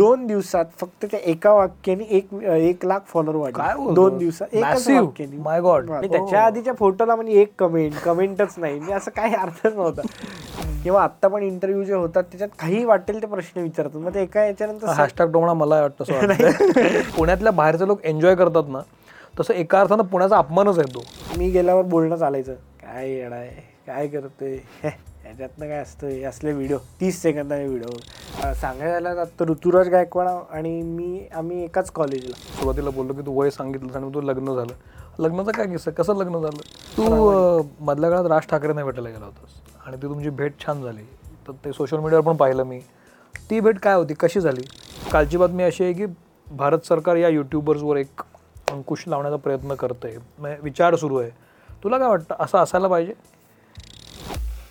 दोन दिवसात फक्त त्या एका वाक्याने एक एक लाख फॉलोअर वाढले? दोन दिवसात एकच. वाक्याने. God. आणि त्याच्या आधीच्या फोटोला म्हणजे एक कमेंट कमेंटच नाही. म्हणजे असं काही अर्थच नव्हता. किंवा आता पण इंटरव्ह्यू जे होतात त्याच्यात काही वाटेल ते प्रश्न विचारतात. मग ते एका याच्यानंतर हॅशटॅग टोमणा मला वाटतं. पुण्यातल्या बाहेरचे लोक एन्जॉय करतात ना तसं एका अर्थानं पुण्याचा अपमानच आहे तो. मी गेल्यावर बोलणं चालायचं. काय आहे? काय करतोय? हे, याच्यातनं काय असतं हे असले व्हिडिओ तीस सेकंदाचे व्हिडिओ सांगायला झालं तर आता ऋतुराज गायकवाड आणि मी आम्ही एकाच कॉलेजला सुरुवातीला बोललो की तू वय सांगितलं आणि तू लग्न झालं. लग्नाचं काय किस्सा? कसं लग्न झालं? तू मधल्या काळात राज ठाकरेंना भेटायला गेला होतास आणि ती तुमची भेट छान झाली. तर ते सोशल मीडियावर पण पाहिलं मी. ती भेट काय होती? कशी झाली? कालची बातमी अशी आहे की भारत सरकार या यूट्यूबर्सवर एक अंकुश लावण्याचा प्रयत्न करतंय. म्हणजे विचार सुरू आहे. तुला काय वाटतं? असं असायला पाहिजे?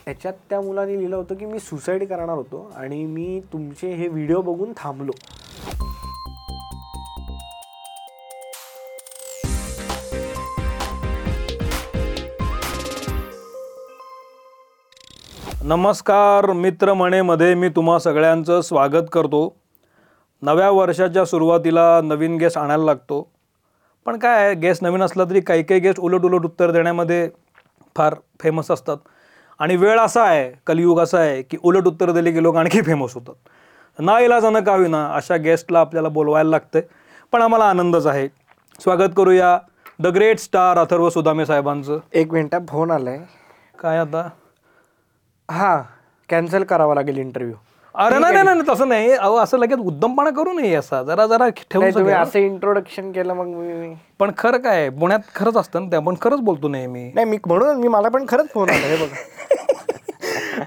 त्याच्यात त्या मुलाने लिहिलं होतं की मी सुसाईड करणार होतो आणि मी तुमचे हे व्हिडिओ बघून थांबलो. नमस्कार मित्रमणेमध्ये मी तुम्हा सगळ्यांचं स्वागत करतो. नव्या वर्षाच्या सुरुवातीला नवीन गेस्ट आणायला लागतो. पण काय आहे गेस्ट नवीन असला तरी काही काही गेस्ट उलट उलट उत्तर देण्यामध्ये फार फेमस असतात. आणि वेळ असा आहे कलियुग असा आहे की उलट उत्तर दिले की लोक आणखी फेमस होतात. ना इलाजानं का होईना अशा गेस्टला आपल्याला बोलवायला लागतं पण आम्हाला आनंदच आहे. स्वागत करूया the great star Atharva Sudame साहेबांचं. एक मिनिटात फोन आलाय. काय आता? हा कॅन्सल करावा लागेल इंटरव्ह्यू अरे नाही नाही नाही तसं नाही. अहो असं लगेच उद्दमपणा करू नये असा. जरा जरा ठेवून तुम्ही सगळं. असं इंट्रोडक्शन केलं मग मी पण खरं काय आहे, पुण्यात खरंच असतं ना ते आपण खरंच बोलतो नेहमी. नाही मी म्हणून मी मला पण खरंच फोन आला हे बघा.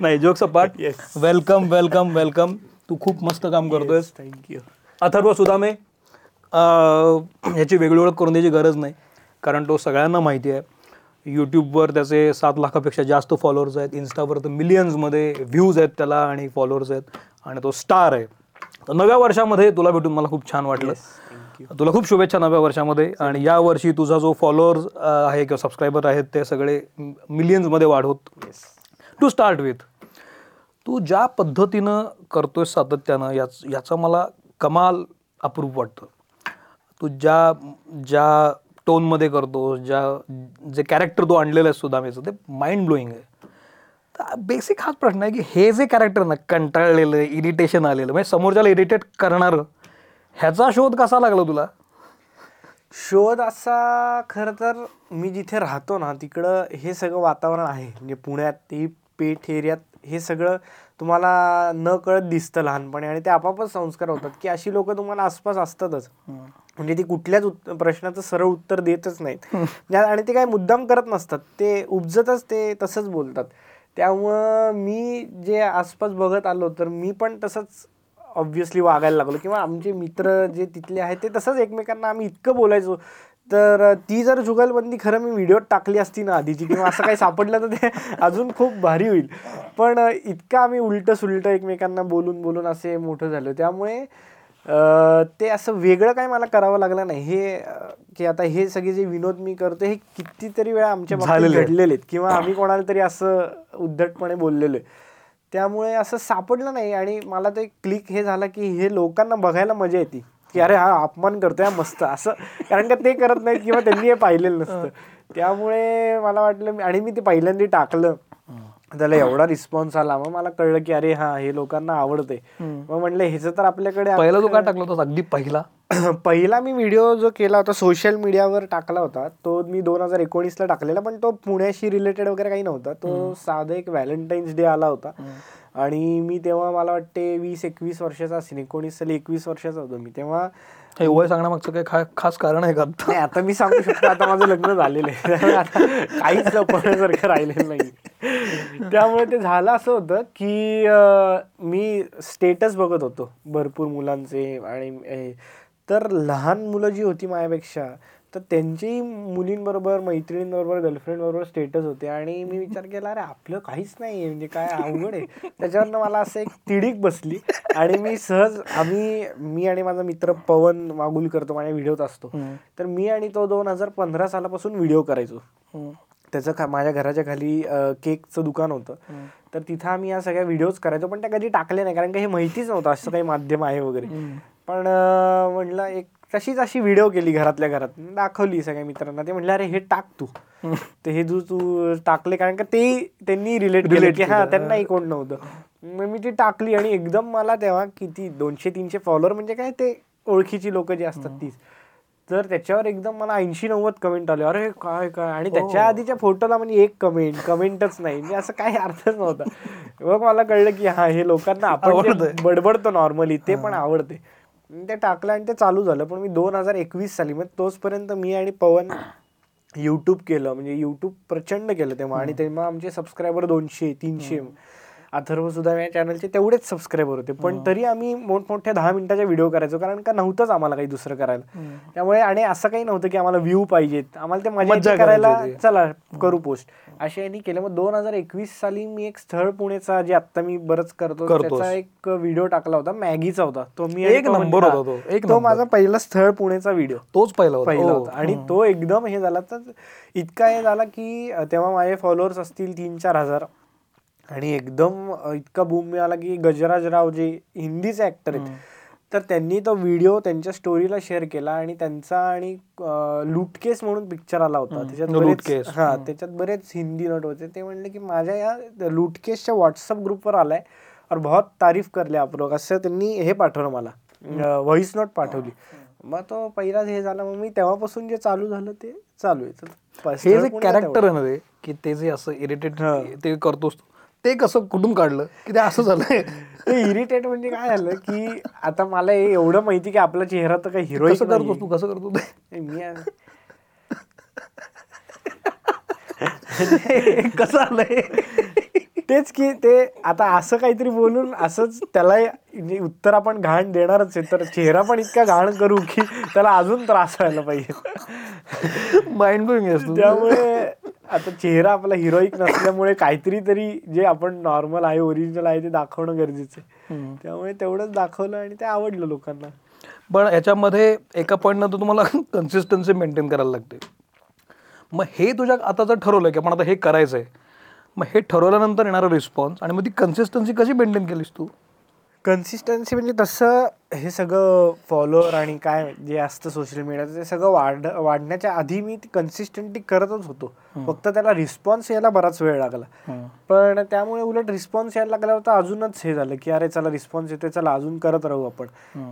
नाही जोक सपाट वेलकम वेलकम वेलकम तू खूप मस्त काम करतोयस. थँक्यू अथर्व सुदामे अं, याची वेगळी ओळख करून द्यायची गरज नाही कारण तो सगळ्यांना माहिती आहे. यूट्यूबवर त्याचे सात लाखापेक्षा जास्त फॉलोअर्स आहेत. इन्स्टावर तर मिलियन्समध्ये व्ह्यूज आहेत त्याला आणि फॉलोअर्स आहेत. आणि तो स्टार आहे. तर नव्या वर्षामध्ये तुला भेटून मला खूप छान वाटलं. तुला खूप शुभेच्छा नव्या वर्षामध्ये. आणि या वर्षी तुझा जो फॉलोअर्स आहे किंवा सबस्क्रायबर आहेत ते सगळे मिलियन्समध्ये वाढवत. टू स्टार्ट विथ तू ज्या पद्धतीनं करतोय सातत्यानं याच याचा मला कमाल अप्रूप वाटतं. तू ज्या ज्या टोनमध्ये करतो ज्या जे कॅरेक्टर तू आणलेलं आहे सुदामेचं ते माइंड ब्लोईंग आहे. तर बेसिक हाच प्रश्न आहे की हे जे कॅरेक्टर ना कंटाळलेलं इरिटेशन आलेलं म्हणजे समोरच्याला इरिटेट करणारं ह्याचा शोध कसा लागला तुला? शोध असा खरं तर मी जिथे राहतो ना तिकडं हे सगळं वातावरण आहे. म्हणजे पुण्यात ही पेठ एरियात हे सगळं तुम्हाला न कळत दिसतं लहानपणी आणि ते आपापच संस्कार होतात की अशी लोक तुम्हाला आसपास असतातच. म्हणजे ती कुठल्याच प्रश्नाचं सरळ उत्तर देतच नाहीत. आणि ते काय मुद्दाम करत नसतात. ते उपजतच ते तसंच बोलतात. त्यामुळं मी जे आसपास बघत आलो तर मी पण तसंच ऑब्व्हियसली वागायला लागलो. किंवा आमचे मित्र जे तिथले आहेत ते तसंच एकमेकांना आम्ही इतकं बोलायचो तर ती जर जुगलबंदी खरं मी व्हिडिओत टाकली असती ना आधीची किंवा असं काही सापडलं तर ते अजून खूप भारी होईल. पण इतकं आम्ही उलटं सुलटं एकमेकांना बोलून बोलून असे मोठं झालो. त्यामुळे ते असं वेगळं काय मला करावं लागलं नाही. हे की आता हे सगळे जे विनोद मी करतो हे कितीतरी वेळा आमच्या बाबतीत आहेत. घडलेले आहेत किंवा आम्ही कोणाला तरी असं उद्धटपणे बोललेलो आहे. त्यामुळे असं सापडलं नाही आणि मला ते क्लिक हे झालं की हे लोकांना बघायला मजा येते. की अरे हा अपमान करतोय हा मस्त. असं. कारण का ते करत नाहीत किंवा त्यांनी हे पाहिलेलं नसतं. त्यामुळे मला वाटलं मी- आणि मी ते पहिल्यांदा टाकलं. त्याला एवढा रिस्पॉन्स आला. मग मला कळलं की अरे हा हे लोकांना आवडते मग म्हणलं ह्याचं तर आपल्याकडे पहिला तू काय टाकला होतास अगदी पहिला? पहिला मी व्हिडिओ जो केला होता सोशल मीडियावर टाकला होता तो मी दोन हजार एकोणीसला टाकलेला पण तो पुण्याशी रिलेटेड वगैरे काही नव्हता. तो साधा एक व्हॅलेंटाईन्स डे आला होता. आणि मी तेव्हा मला वाटते वीस एकवीस वर्षाचा असेल एकोणीस साली एकवीस वर्षाचा होतो मी. तेव्हा हे वय सांगण्यामागचं काही खा खास कारण आहे का नाही आता मी सांगू शकतो आता माझं लग्न झालेलं आहे. आता काहीच लपवण्यासारखं राहिलेलं नाही त्यामुळे ते झालं असं होतं की मी स्टेटस बघत होतो भरपूर मुलांचे आणि. तर लहान मुलं जी होती माझ्यापेक्षा तर त्यांची मुलींबरोबर मैत्रिणींबरोबर गर्लफ्रेंडबरोबर स्टेटस होते. आणि मी विचार केला अरे आपलं काहीच नाही म्हणजे काय अवघड आहे. त्याच्यावरनं मला असं एक तिडीक बसली. आणि मी सहज आम्ही मी आणि माझा मित्र पवन मागुल करतो माझ्या व्हिडिओत असतो. तर मी आणि तो दोन हजार पंधरा सालापासून व्हिडिओ करायचो. त्याचं खा माझ्या घराच्या खाली केकचं दुकान होतं. तर तिथं आम्ही या सगळ्या व्हिडिओज करायचो पण त्या कधी टाकले नाही कारण का हे माहितीच नव्हतं असं काही माध्यम आहे वगैरे. पण अं, म्हणलं एक तशीच अशी व्हिडिओ केली घरातल्या घरात. दाखवली सगळ्या मित्रांना. ते म्हणले अरे हे टाक तू. ते हे तू तू टाकले कारण का ते त्यांनी रिलेट केले की हा. त्यांनाही कोण नव्हतं. मग मी ती टाकली आणि एकदम मला तेव्हा किती दोनशे तीनशे फॉलोअर म्हणजे काय ते ओळखीची लोक जी असतात तीच. तर त्याच्यावर एकदम मला ऐंशी नव्वद कमेंट आले. अरे काय काय? आणि त्याच्या आधीच्या फोटोला म्हणजे एक कमेंट कमेंटच नाही. म्हणजे असं काही अर्थच नव्हता. मग मला कळलं की हा हे लोकांना आपण. बडबडतो नॉर्मली ते पण आवडते ते टाकलं आणि ते चालू झालं पण मी दोन हजार एकवीस साली म्हणजे तोचपर्यंत मी आणि पवन यूट्यूब केलं म्हणजे यूट्यूब प्रचंड केलं तेव्हा. आणि तेव्हा आमचे सबस्क्रायबर दोनशे तीनशे. अथर्व सुद्धा या चॅनलचे तेवढेच सबस्क्रायबर होते. पण तरी आम्ही मोठमोठ्या दहा मिनिटाच्या व्हिडिओ करायचो कारण का नव्हतंच आम्हाला काही दुसरं करायला. त्यामुळे आणि असं काही नव्हतं की आम्हाला व्ह्यू पाहिजेत. आम्हाला ते मजा करायला. चला करू पोस्ट असे यांनी केलं. मग दोन हजार एकवीस साली मी एक स्थळ पुणेचा जे आता मी बरंच करतो. त्याचा एक व्हिडिओ टाकला होता मॅगीचा होता. तो मी एक नंबर हा. होता तो, एक तो. माझा पहिला स्थळ पुणेचा व्हिडिओ तोच पहिला होता. पहिला हो. होता. आणि तो एकदम हे झाला. तर इतका हे झाला की तेव्हा माझे फॉलोअर्स असतील तीन चार हजार. आणि एकदम इतका बूम मिळाला की गजराज राव जे हिंदीचे ऍक्टर आहेत तर त्यांनी तो व्हिडिओ त्यांच्या स्टोरीला शेअर केला आणि त्यांचा आणि लूटकेस म्हणून पिक्चर आला होता. त्याच्यात बरेच लूटकेस. हा त्याच्यात बरेच हिंदी नट होते. ते म्हणले की माझ्या या लूटकेसच्या व्हॉट्सअप ग्रुपवर आलाय और बहुत तारीफ करले आप लोग. असं त्यांनी हे पाठवलं मला. व्हॉइस नोट पाठवली. मग तो पहिलाच हे झाला. मग मी तेव्हापासून जे चालू झालं ते चालू आहे. हे जे कॅरेक्टर आहे ना ते की ते जे असं इरिटेट. ते करतोस तू, कसं कुठून काढलं? की ते असं झालंय ते इरिटेट म्हणजे काय झालं की आता मला हे एवढं माहिती की आपला चेहरा तर काही हिरोईक कसं करतोस तू? कसं करतो ते? मी कसं आलंय? तेच की ते आता असं काहीतरी बोलून असंच त्याला उत्तर आपण घाण देणारच आहे तर चेहरा पण इतका घाण करू की त्याला अजून त्रास व्हायला पाहिजे. माइंड असतो. त्यामुळे आता चेहरा आपला हिरोईक नसल्यामुळे काहीतरी तरी जे आपण नॉर्मल आहे ओरिजिनल आहे ते दाखवणं गरजेचं आहे. त्यामुळे तेवढंच दाखवलं आणि ते आवडलं लोकांना. पण याच्यामध्ये एका पॉईंट नंतर तुम्हाला कन्सिस्टन्सी मेंटेन करायला लागते. मग हे तुझ्या आता जर ठरवलं की आपण आता हे करायचं आहे मग हे ठरवल्यानंतर येणारा रिस्पॉन्स आणि मग ती कन्सिस्टन्सी कशी मेंटेन केलीस तू? कन्सिस्टन्सी म्हणजे तसं हे सगळं फॉलोअर आणि काय जे असतं सोशल मीडियाचं ते सगळं वाढ वाढण्याच्या आधी मी ती कन्सिस्टंटली करतच होतो. फक्त त्याला रिस्पॉन्स यायला बराच वेळ लागला. पण त्यामुळे उलट रिस्पॉन्स यायला लागल्यावर तर अजूनच हे झालं की अरे चला रिस्पॉन्स येतोय चला अजून करत राहू आपण.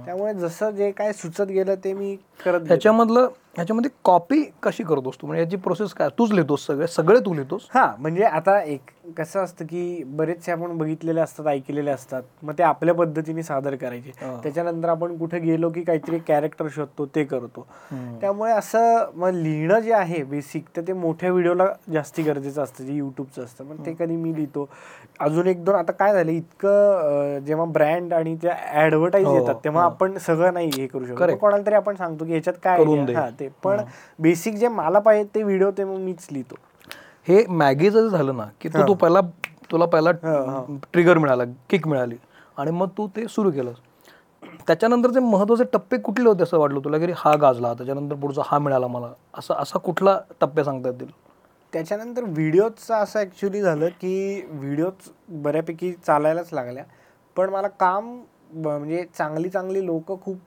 त्यामुळे जसं जे काय सुचत गेलं ते मी करत. ह्याच्यामधलं ह्याच्यामध्ये कॉपी कशी करतोस तू म्हणजे याची प्रोसेस काय? तूच लिहितोस सगळे? सगळे तू लिहितोस? हा म्हणजे आता एक कसं असतं की बरेचसे आपण बघितलेले असतात ऐकलेले असतात. मग ते आपल्या पद्धतीने सादर करायचे. हा. त्याच्यानंतर आपण कुठे गेलो की काहीतरी कॅरेक्टर शोधतो ते करतो. त्यामुळे असं मग लिहिणं जे आहे बेसिक तर ते मोठ्या व्हिडिओला जास्ती गरजेचं असतं जे युट्यूबचं असतं. पण ते कधी मी लिहितो. अजून एक दोन आता काय झालं इतकं जेव्हा ब्रँड आणि त्या ऍडव्हर्टाईज हो, येतात तेव्हा आपण सगळं नाही हे करू शकतो. कोणाला तरी आपण सांगतो की ह्याच्यात काय. हा ते. पण बेसिक जे मला पाहिजे ते व्हिडिओ ते मग मीच लिहितो. हे मॅगीचं झालं ना की तू तू पहिला तुला पहिला हा. ट्रिगर मिळाला किक मिळाली. आणि मग तू ते सुरू केलंस. त्याच्यानंतरचे महत्त्वाचे टप्पे कुठले होते असं वाटलं तुला की हा गाजला त्याच्यानंतर पुढचा हा मिळाला मला? असं असा कुठला टप्पे सांगता येतील? त्याच्यानंतर व्हिडिओचं असं ॲक्च्युली झालं की व्हिडिओज बऱ्यापैकी चालायलाच लागल्या. पण मला काम म्हणजे चांगली चांगली लोक खूप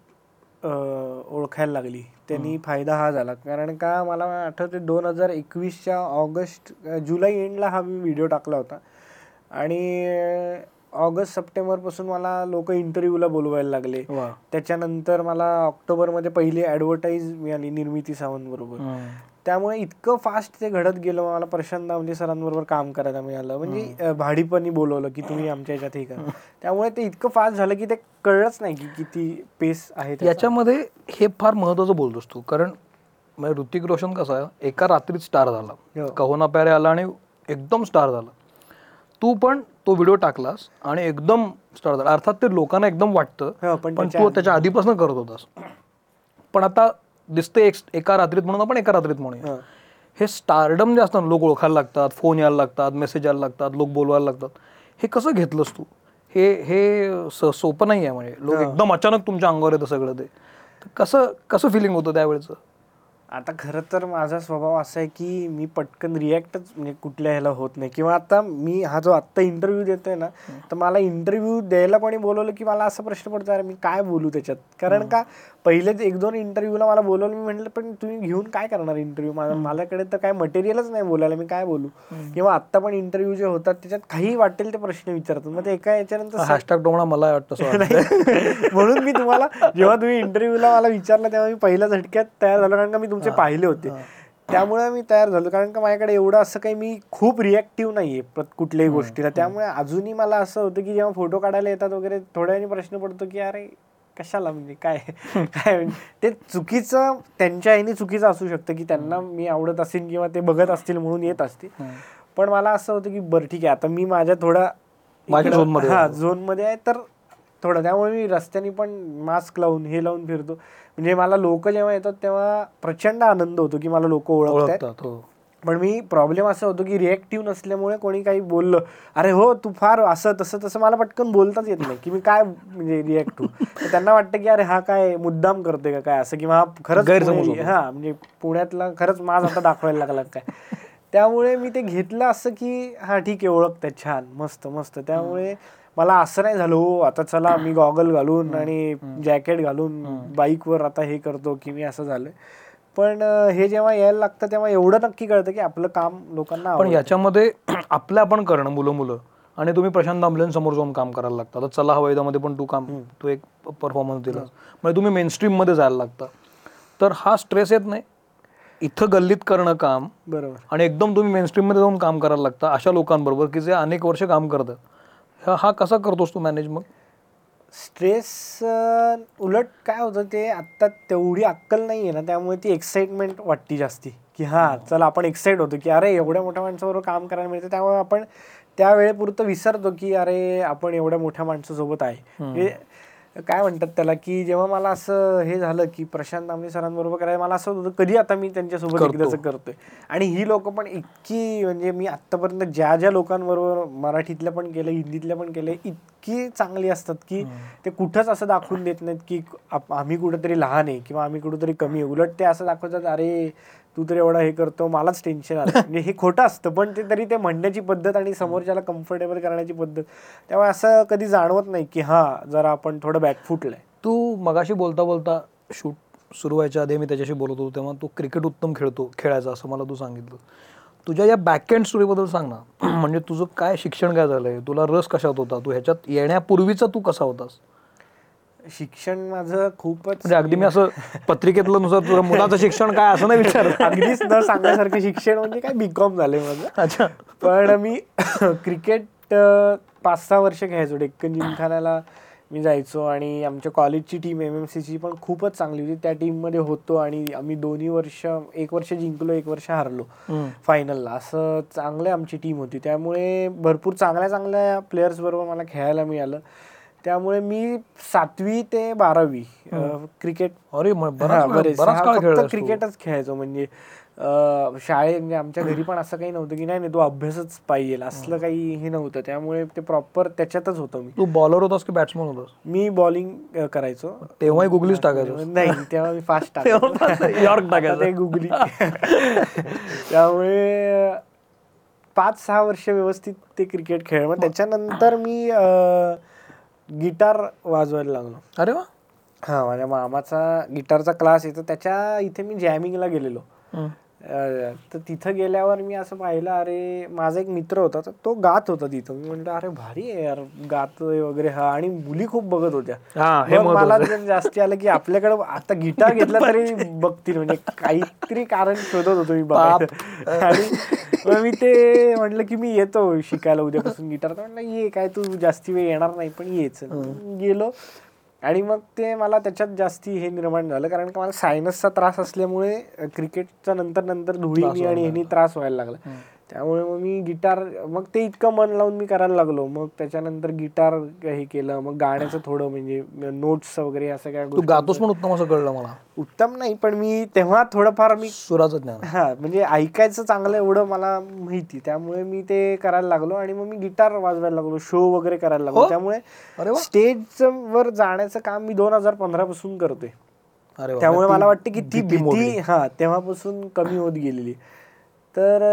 ओळखायला लागली. त्यांनी फायदा हा झाला. कारण का मला आठवते दोन हजार एकवीसच्या ऑगस्ट जुलै एंडला हा मी व्हिडिओ टाकला होता. आणि ऑगस्ट सप्टेंबरपासून मला लोक इंटरव्ह्यूला बोलवायला लागले. वा. त्याच्यानंतर मला ऑक्टोबरमध्ये पहिली ॲडव्हर्टाईज मिळाली निर्मिती सावंत बरोबर. त्यामुळे इतकं फास्ट ते घडत गेलं मला प्रशांत दामले सरांबरोबर काम करायला मिळालं. म्हणजे भाडीपणी बोलवलं की तुम्ही आमच्या ह्याच्यात हे करा. त्यामुळे ते इतकं फास्ट झालं की ते कळलंच नाही की किती पेस आहे. याच्यामध्ये हे फार महत्वाचं बोलतोस तू. कारण म्हणजे ऋतिक रोशन कसा आहे एका रात्रीत स्टार झाला. हो. कहोना प्यारे आला आणि एकदम स्टार झाला. तू पण तो व्हिडिओ टाकलास आणि एकदम स्टार झाला अर्थात ते लोकांना एकदम वाटतं हो, पण तू त्याच्या आधीपासून करत होतास. पण आता दिसते एक रात्रीत म्हणून आपण एका रात्रीत म्हणूया. हं. स्टारडम जे असतात लोक ओळखायला लागतात फोन यायला लागतात मेसेज यायला लागतात लोक बोलवायला लागतात. हे कसं घेतलंस तू? हे हे सोपं नाही आहे म्हणजे. लोक एकदम अचानक तुमच्या अंगावर येतं सगळं ते. कसं कसं फिलिंग होतं त्यावेळेचं? आता खरं तर माझा स्वभाव असा आहे की मी पटकन रिॲक्टच म्हणजे कुठल्या ह्याला होत नाही. किंवा आता मी हा जो आत्ता इंटरव्ह्यू देतोय ना तर मला इंटरव्ह्यू द्यायला कोणी बोलवलं की मला असा प्रश्न पडतो अरे मी काय बोलू त्याच्यात? कारण का? पहिलेच एक दोन इंटरव्ह्यूला मला बोलवलं मी म्हटलं पण तुम्ही घेऊन काय करणार इंटरव्ह्यू माझा माझ्याकडे तर काय मटेरियलच नाही बोलायला मी काय बोलू? किंवा आत्ता पण इंटरव्ह्यू जे होतात त्याच्यात काही वाटेल ते प्रश्न विचारतात. मग ते एका याच्यानंतर हॅशटॅग टोमणा मला वाटतं. नाही. म्हणून मी तुम्हाला जेव्हा तुम्ही इंटरव्ह्यूला मला विचारलं तेव्हा मी पहिल्या झटक्यात तयार झालो कारण का मी तुमचे पाहिले होते. त्यामुळे मी तयार झालो कारण का माझ्याकडे एवढं असं काही मी खूप रिॲक्टिव्ह नाहीये प्रत- कुठल्याही गोष्टीला. त्यामुळे अजूनही मला असं होतं की जेव्हा फोटो काढायला येतात वगैरे थोड्या वेळाने प्रश्न पडतो की अरे कशाला म्हणजे काय? काय म्हणजे? ते चुकीचं त्यांच्या ह्यानी चुकीचं असू शकतं की त्यांना मी आवडत असेल किंवा ते बघत असतील म्हणून येत असतील. पण मला असं होतं की बरं ठीक आहे आता मी माझ्या थोडा हा. झोनमध्ये आहे तर थोडं त्यामुळे मी रस्त्याने पण मास्क लावून हे लावून फिरतो. म्हणजे मला लोक जेव्हा येतात तेव्हा प्रचंड आनंद होतो की मला लोक ओळखतात ओळखतात हो. पण मी प्रॉब्लेम असा होतो की रिॲक्टिव्ह नसल्यामुळे कोणी काही बोललं अरे हो तू फार असं तसं तसं मला पटकन बोलताच येत नाही. की मी काय म्हणजे रिॲक्ट होऊ? त्यांना वाटतं की अरे हा काय मुद्दाम करतोय का काय असं? किंवा हा खरंच. हा म्हणजे पुण्यातला खरंच माझ आता दाखवायला लागला काय? त्यामुळे मी ते घेतलं असं की हा ठीक आहे ओळखतात छान मस्त मस्त. त्यामुळे मला असं नाही झालं हो आता चला मी गॉगल घालून आणि जॅकेट घालून बाईकवर आता हे करतो की मी असं झालंय पण हे जेव्हा यायला लागतं तेव्हा एवढं नक्की कळतं की आपलं काम लोकांना पण. याच्यामध्ये आपलं आपण करणं मुलं मुलं आणि तुम्ही प्रशांत दामलेन समोर जाऊन काम करायला लागता. आता चला हवाईदामध्ये पण तू काम तू एक परफॉर्मन्स दिला म्हणजे तुम्ही मेन मध्ये जायला लागता. तर हा स्ट्रेस येत नाही. इथं गल्लीत करणं काम बरोबर. आणि एकदम तुम्ही मेन मध्ये जाऊन काम करायला लागता अशा लोकांबरोबर की जे अनेक वर्ष काम करतात. हा हा कसा करतोस तू मॅनेज मग? स्ट्रेस उलट काय होतं ते आत्ता तेवढी अक्कल नाही आहे ना त्यामुळे ती एक्साइटमेंट वाटती जास्ती. की हा चला आपण एक्साइट होतो की अरे एवढ्या मोठ्या माणसाबरोबर काम करायला मिळतं त्यामुळे आपण त्या वेळेपुरतं विसरतो की अरे आपण एवढ्या मोठ्या माणसासोबत आहे. काय म्हणतात त्याला की जेव्हा मला असं हे झालं की प्रशांत आंबे सरांबरोबर करायला मला असं होतं कधी आता मी त्यांच्यासोबत करतो. एकदाच करतोय? आणि ही लोक पण इतकी म्हणजे मी आतापर्यंत ज्या ज्या लोकांबरोबर मराठीतल्या पण केलं हिंदीतल्या पण केलं इतकी चांगली असतात की ते कुठंच असं दाखवून देत नाहीत की आम्ही कुठेतरी लहान आहे किंवा आम्ही कुठेतरी कमी आहे. उलट ते असं दाखवतात अरे तू तर एवढा हे करतो मलाच टेन्शन आलं म्हणजे हे खोटं असतं पण ते तरी ते म्हणण्याची पद्धत आणि समोरच्याला कम्फर्टेबल करण्याची पद्धत त्यामुळे असं कधी जाणवत नाही की हां जरा आपण थोडं बॅकफुटलंय तू मगाशी बोलता बोलता शूट सुरू व्हायच्या आधी मी त्याच्याशी बोलत होतो तेव्हा तू क्रिकेट उत्तम खेळतो खेळायचा असं मला तू सांगितलं. तुझ्या या बॅकएंड स्टोरीबद्दल सांग ना. म्हणजे तुझं काय शिक्षण काय झालंय? तुला रस कशात होता? तू ह्याच्यात येण्यापूर्वीचा तू कसा होतास? शिक्षण माझं खूपच म्हणजे अगदी मी असं पत्रिकेतलं नुसार तुझं मुलाचं शिक्षण काय असं नाही विचारत. अगदीच न सांगण्यासारखं शिक्षण म्हणजे काय बीकॉम झालंय माझं. अच्छा. पण मी क्रिकेट पाच सहा वर्ष खेळायचो डेक्कन जिमखान्याला मी जायचो आणि आमच्या कॉलेजची टीम एम एम सीची पण खूपच चांगली होती. त्या टीममध्ये होतो आणि आम्ही दोन्ही वर्ष एक वर्ष जिंकलो एक वर्ष हारलो. फायनलला असं चांगली आमची टीम होती. त्यामुळे भरपूर चांगल्या चांगल्या प्लेयर्स बरोबर मला खेळायला मिळालं. त्यामुळे मी सातवी ते बारावी क्रिकेट अरे बराच. क्रिकेटच खेळायचो. म्हणजे अं, शाळेत म्हणजे आमच्या घरी पण असं काही नव्हतं की नाही नाही तू अभ्यासच पाहिजे. असलं काही हे नव्हतं. त्यामुळे ते प्रॉपर त्याच्यातच होतो मी. तू बॉलर होतास की बॅट्समन होतास? मी बॉलिंग करायचो. तेव्हाही गुगलीच टाकायचं. नाही तेव्हा मी फास्ट टाकायचं. गुगली त्यामुळे पाच सहा वर्ष व्यवस्थित ते क्रिकेट खेळ मग त्याच्यानंतर मी गिटार वाजवायला लागलो. अरे वा. हा माझ्या मामाचा गिटारचा क्लास तर त्याच्या इथे मी जॅमिंगला गेलेलो. तर तिथं गेल्यावर मी असं पाहिलं अरे माझा एक मित्र होता तर तो गात होता तिथं. मी म्हटलं अरे भारी आहे यार गातोय वगैरे हा. आणि मुली खूप बघत होत्या. मला जास्ती आलं की आपल्याकडे आता गिटार घेतला तरी बघतील म्हणजे काहीतरी कारण शोधत होतो मी बघायला. आणि मग मी ते म्हटलं की मी येतो शिकायला उद्यापासून गिटार. तर म्हटलं ये काय तू जास्ती वेळ येणार नाही पण येच गेलो. आणि मग ते मला त्याच्यात जास्ती हे निर्माण झालं कारण का मला सायनसचा त्रास असल्यामुळे क्रिकेटच्या नंतर नंतर धुळीनी आणि ह्यानी त्रास व्हायला लागला. त्यामुळे मग मी गिटार मग ते इतकं मन लावून मी करायला लागलो. मग त्याच्यानंतर गिटार हे केलं मग गाण्याचं थोडं म्हणजे नोट्स वगैरे असं काय तू गातोस पण उत्तम असं कळलं मला. उत्तम नाही पण मी तेव्हा थोडंफार मी सुराचं ज्ञान. हा म्हणजे ऐकायचं चांगलं एवढं मला माहिती. त्यामुळे मी ते करायला लागलो आणि मग मी गिटार वाजवायला लागलो शो वगैरे करायला लागलो. हो? त्यामुळे स्टेज वर जाण्याचं काम मी दोन हजार पंधरा पासून करतोय. त्यामुळे मला वाटतं की ती. भीती हा तेव्हापासून कमी होत गेलेली तर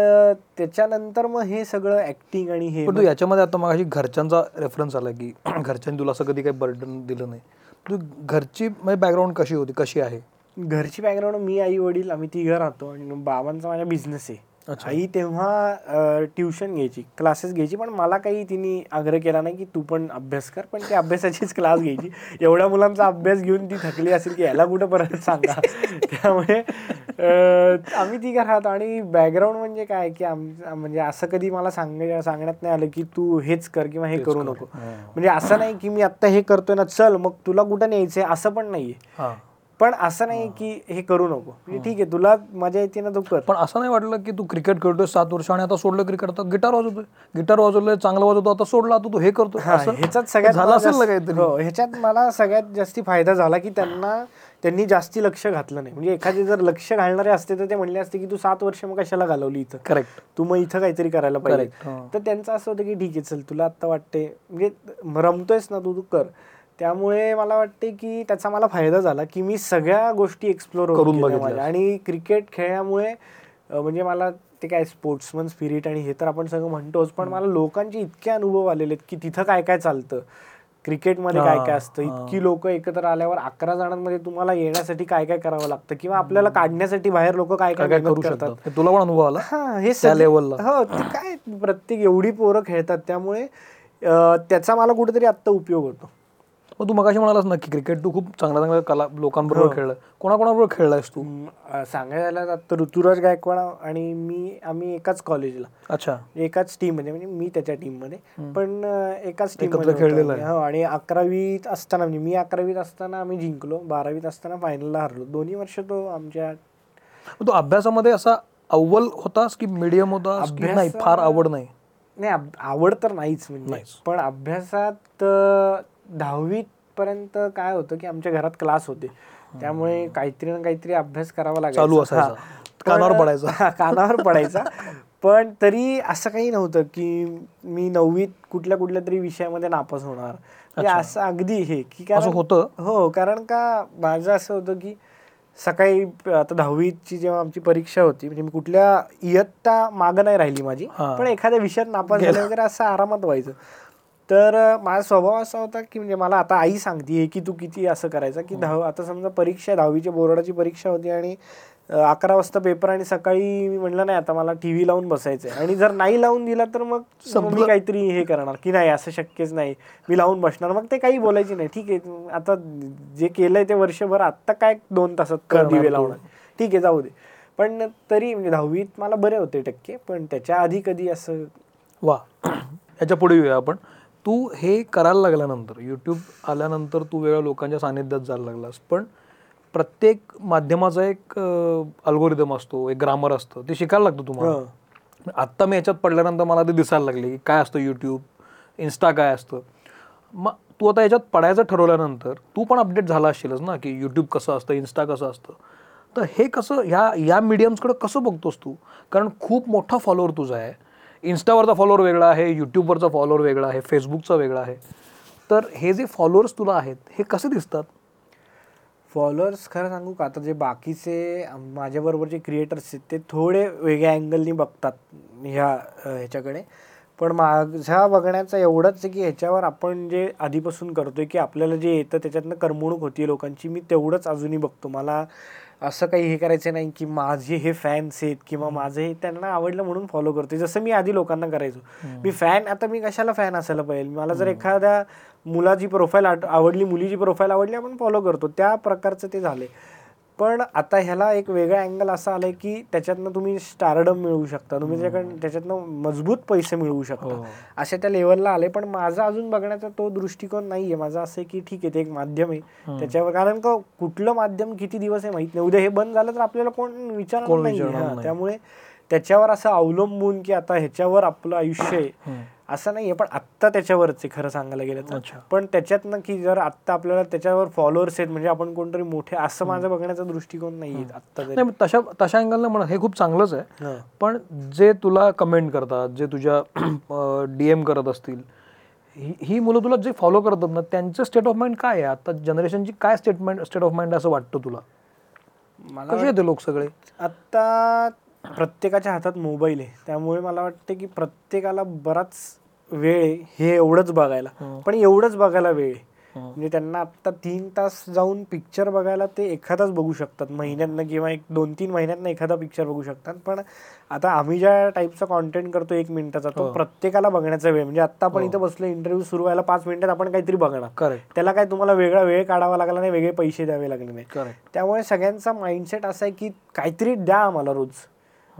त्याच्यानंतर मग हे सगळं ऍक्टिंग आणि हे पण तू याच्यामध्ये आता मग घरच्यांचा रेफरन्स आला की घरच्यांनी तुला असं कधी काही बर्डन दिलं नाही. तू घरची म्हणजे बॅकग्राऊंड कशी होती? कशी आहे? घरची बॅकग्राऊंड मी आई वडील आम्ही तिघं राहतो आणि बाबांचा माझा बिझनेस आहे. आई तेव्हा ट्युशन घ्यायची क्लासेस घ्यायची पण मला काही तिने आग्रह केला नाही की तू पण अभ्यास कर पण ते अभ्यासाचीच क्लास घ्यायची. एवढ्या मुलांचा अभ्यास घेऊन ती थकली असेल की याला कुठं परत सांगा? त्यामुळे आम्ही तिघं राहतो आणि बॅकग्राऊंड म्हणजे काय की आम म्हणजे असं कधी मला सांग सांगण्यात नाही आलं की तू हेच कर किंवा हे करू नको. म्हणजे असं नाही की मी आत्ता हे करतोय ना चल मग तुला कुठं न्यायचंय असं पण नाहीये. पण असं नाही की हे करू नको. म्हणजे ठीक आहे तुला मजा येते ना तू कर. पण असं नाही वाटलं की तू क्रिकेट खेळतोय सात वर्ष आणि आता सोडलं क्रिकेट? आता गिटार वाजवतोय. गिटार वाजवलंय चांगलं वाजवतो आता सोडला आता तू हे करतो ह्याच्यात सगळ्यात झालं मला असेल काहीतरी? हो ह्याच्यात मला सगळ्यात जास्ती फायदा झाला की त्यांना त्यांनी जास्ती लक्ष घातलं नाही. म्हणजे एखादे जर लक्ष घालणारे असते तर ते म्हणले असते की तू सात वर्ष मग कशाला घालवली इथं? करेक्ट तू मग इथं काहीतरी करायला पाहिजे. तर त्यांचं असं होतं की ठीक आहे चल तुला आत्ता वाटते म्हणजे रमतोयस ना तू तू कर. त्यामुळे मला वाटते की त्याचा मला फायदा झाला की मी सगळ्या गोष्टी एक्सप्लोर करून बघितल्यास. आणि क्रिकेट खेळल्यामुळे म्हणजे मला ते काय स्पोर्ट्समन स्पिरिट आणि हे तर आपण सगळं म्हणतोच पण मला लोकांचे इतके अनुभव आलेले आहेत की तिथं काय काय चालतं. क्रिकेटमध्ये काय काय असतं? इतकी लोक एकत्र आल्यावर अकरा जणांमध्ये तुम्हाला येण्यासाठी काय काय करावं लागतं? किंवा आपल्याला काढण्यासाठी बाहेर लोक काय काय करू शकतात? तुला पण अनुभव आला? हा हे. हो काय प्रत्येक एवढी पोरं खेळतात त्यामुळे त्याचा मला कुठेतरी आत्ता उपयोग होतो. मग तू मगाशी म्हणालास ना की क्रिकेट तू खूप चांगल्या चांगल्या कला हो. लोकांबरोबर खेळलाय कोणाकोणाबरोबर खेळलायस तू? सांगायला तर ऋतुराज गायकवाड आणि मी आम्ही एकाच कॉलेजला अच्छा. एकाच टीममध्ये म्हणजे मी त्याच्या टीममध्ये. पण एकाच टीम एकत्र खेळलेलं आहे. हो आणि अकरावीत असताना म्हणजे मी अकरावीत असताना आम्ही जिंकलो. बारावीत असताना फायनलला हरलो. दोन्ही वर्ष तो आमच्या तू अभ्यासामध्ये असा अव्वल होतास की मीडियम होतास की नाही? फार आवड नाही? नाही आवड तर नाहीच म्हणजे. पण अभ्यासात अं, दहावीत पर्यंत काय होतं की आमच्या घरात क्लास होते. त्यामुळे काहीतरी ना काहीतरी अभ्यास करावा लागायचा. हा. कानावर पडायचा. कानावर पडायचा. पण तरी असं काही नव्हतं की मी नववीत कुठल्या कुठल्या तरी विषयामध्ये नापास होणार. म्हणजे असं अगदी हे की असं होतं? हो कारण का माझं असं होतं की सकाळी आता दहावीची जेव्हा आमची परीक्षा होती म्हणजे मी कुठल्या इयत्ता मागं नाही राहिली माझी. पण एखाद्या विषयात नापास झाले वगैरे असं आरामात व्हायचं. तर माझा स्वभाव असा होता की म्हणजे मला आता आई सांगते की तू किती असं करायचं की दहावी आता समजा परीक्षा दहावीच्या बोर्डाची परीक्षा होती आणि अकरा वाजता पेपर आणि सकाळी मी म्हणलं नाही आता मला टी व्ही लावून बसायचं आहे आणि जर नाही लावून दिला तर मग मी काहीतरी हे करणार की नाही असं शक्यच नाही मी लावून बसणार. मग ते काही बोलायचे नाही. ठीक आहे आता जे केलंय ते वर्षभर आत्ता काय दोन तासात कर दिवे लावणार. ठीक आहे जाऊ दे. पण तरी म्हणजे दहावीत मला बरे होते टक्के पण त्याच्या आधी कधी असं वा. याच्यापुढे येऊया आपण. तू हे करायला लागल्यानंतर यूट्यूब आल्यानंतर तू वेगळ्या लोकांच्या सानिध्यात जायला लागलास. पण प्रत्येक माध्यमाचा एक अल्गोरिदम असतो एक ग्रामर असतं ते शिकायला लागतं तुम्हाला. आत्ता मी याच्यात पडल्यानंतर मला ते दिसायला लागले की काय असतं यूट्यूब इन्स्टा काय असतं. मग तू आता याच्यात पडायचं ठरवल्यानंतर तू पण अपडेट झाला असशीलच ना की यूट्यूब कसं असतं इन्स्टा कसं असतं. तर हे कसं ह्या या मीडियम्सकडे कसं बघतोस तू? कारण खूप मोठा फॉलोअर तुझा आहे. इन्स्टावरचा फॉलोअर वेगळा आहे यूट्यूबवरचा फॉलोअर वेगळा आहे फेसबुकचा वेगळा आहे. तर हे जे फॉलोअर्स तुला आहेत हे कसे दिसतात? फॉलोअर्स खरं सांगू का आता जे बाकीचे माझ्याबरोबर जे क्रिएटर्स आहेत ते थोडे वेगळ्या अँगलनी बघतात ह्या ह्याच्याकडे. पण माझ्या बघण्याचं एवढंच आहे की ह्याच्यावर आपण जे आधीपासून करतो आहे की आपल्याला जे येतं त्याच्यातनं करमणूक होती लोकांची मी तेवढंच अजूनही बघतो. मला असं काही हे करायचं नाही की माझे हे फॅन्स आहेत किंवा माझे हे त्यांना आवडलं म्हणून फॉलो करतोय. जसं मी आधी लोकांना करायचो. मी फॅन आता मी कशाला फॅन असायला पाहिजे? मला जर एखाद्या मुलाची प्रोफाईल आवडली मुलीची प्रोफाईल आवडली आपण फॉलो करतो. त्या प्रकारचं ते झाले पण आता ह्याला एक वेगळा अँगल असा आलाय की त्याच्यातनं तुम्ही स्टारडम मिळवू शकता. तुम्ही त्याच्याकडनं त्याच्यातनं मजबूत पैसे मिळवू शकता. अशा त्या लेवलला आले पण माझा अजून बघण्याचा तो दृष्टिकोन नाहीये. माझा असं आहे की ठीक आहे ते एक माध्यम आहे. त्याच्यावर कारण का कुठलं माध्यम किती दिवस आहे माहीत नाही. उद्या हे बंद झालं तर आपल्याला कोण हा, नाही. त्यामुळे त्याच्यावर असं अवलंबून की आता ह्याच्यावर आपलं आयुष्य आहे. असं नाहीये पण आत्ता त्याच्यावरच आहे खरं सांगायला गेलं तर. पण त्याच्यातनं की जर आत्ता आपल्याला त्याच्यावर फॉलोअर्स आहेत म्हणजे आपण कोणतरी मोठे असं माझं बघण्याचा दृष्टिकोन आत्ता नाही मग तशा तशा अँगलनं म्हणा हे खूप चांगलंच आहे. पण जे तुला कमेंट करतात जे तुझ्या डी एम करत असतील ही मुलं तुला जे फॉलो करतात ना त्यांचं स्टेट ऑफ माइंड काय आहे? आता जनरेशनची काय स्टेटमेंट स्टेट ऑफ माइंड असं वाटतं तुला? मला येते लोक सगळे? आत्ता प्रत्येकाच्या हातात मोबाईल आहे. त्यामुळे मला वाटतं की प्रत्येकाला बराच वेळ हे एवढंच बघायला. हं. पण एवढंच बघायला वेळ हं. म्हणजे त्यांना आत्ता तीन तास जाऊन पिक्चर बघायला ते एखादाच बघू शकतात. महिन्यातनं किंवा एक दोन तीन महिन्यातनं एखादा पिक्चर बघू शकतात. पण आता आम्ही ज्या टाईपचा कॉन्टेंट करतो एक मिनिटाचा तो हो. प्रत्येकाला बघण्याचा वेळ म्हणजे आत्ता आपण. इथं बसलो इंटरव्ह्यू सुरू व्हायला पाच मिनिटात आपण काहीतरी बघणार. करेक्ट त्याला काय तुम्हाला वेगळा वेळ काढावा लागला नाही वेगळे पैसे द्यावे लागले नाही. करेक्ट त्यामुळे सगळ्यांचा माइंडसेट असा आहे की काहीतरी द्या आम्हाला रोज.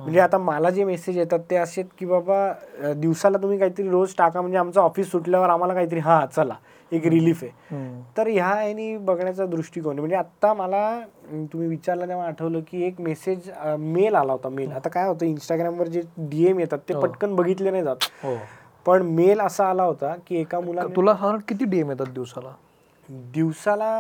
म्हणजे आता मला जे मेसेज येतात ते असे की बाबा दिवसाला तुम्ही काहीतरी रोज टाका म्हणजे आमचं ऑफिस सुटल्यावर आम्हाला काहीतरी हा चला एक रिलीफ आहे. तर ह्या ह्यानी बघण्याचा दृष्टिकोन. म्हणजे आत्ता मला तुम्ही विचारलं तेव्हा आठवलं की एक मेसेज मेल आला होता मेल आता काय होतं इंस्टाग्रामवर जे डीएम येतात ते हो. पटकन बघितले नाही जात. हो. पण मेल असा आला होता की एका मुलाने तुला साधारण किती डीएम येतात दिवसाला? दिवसाला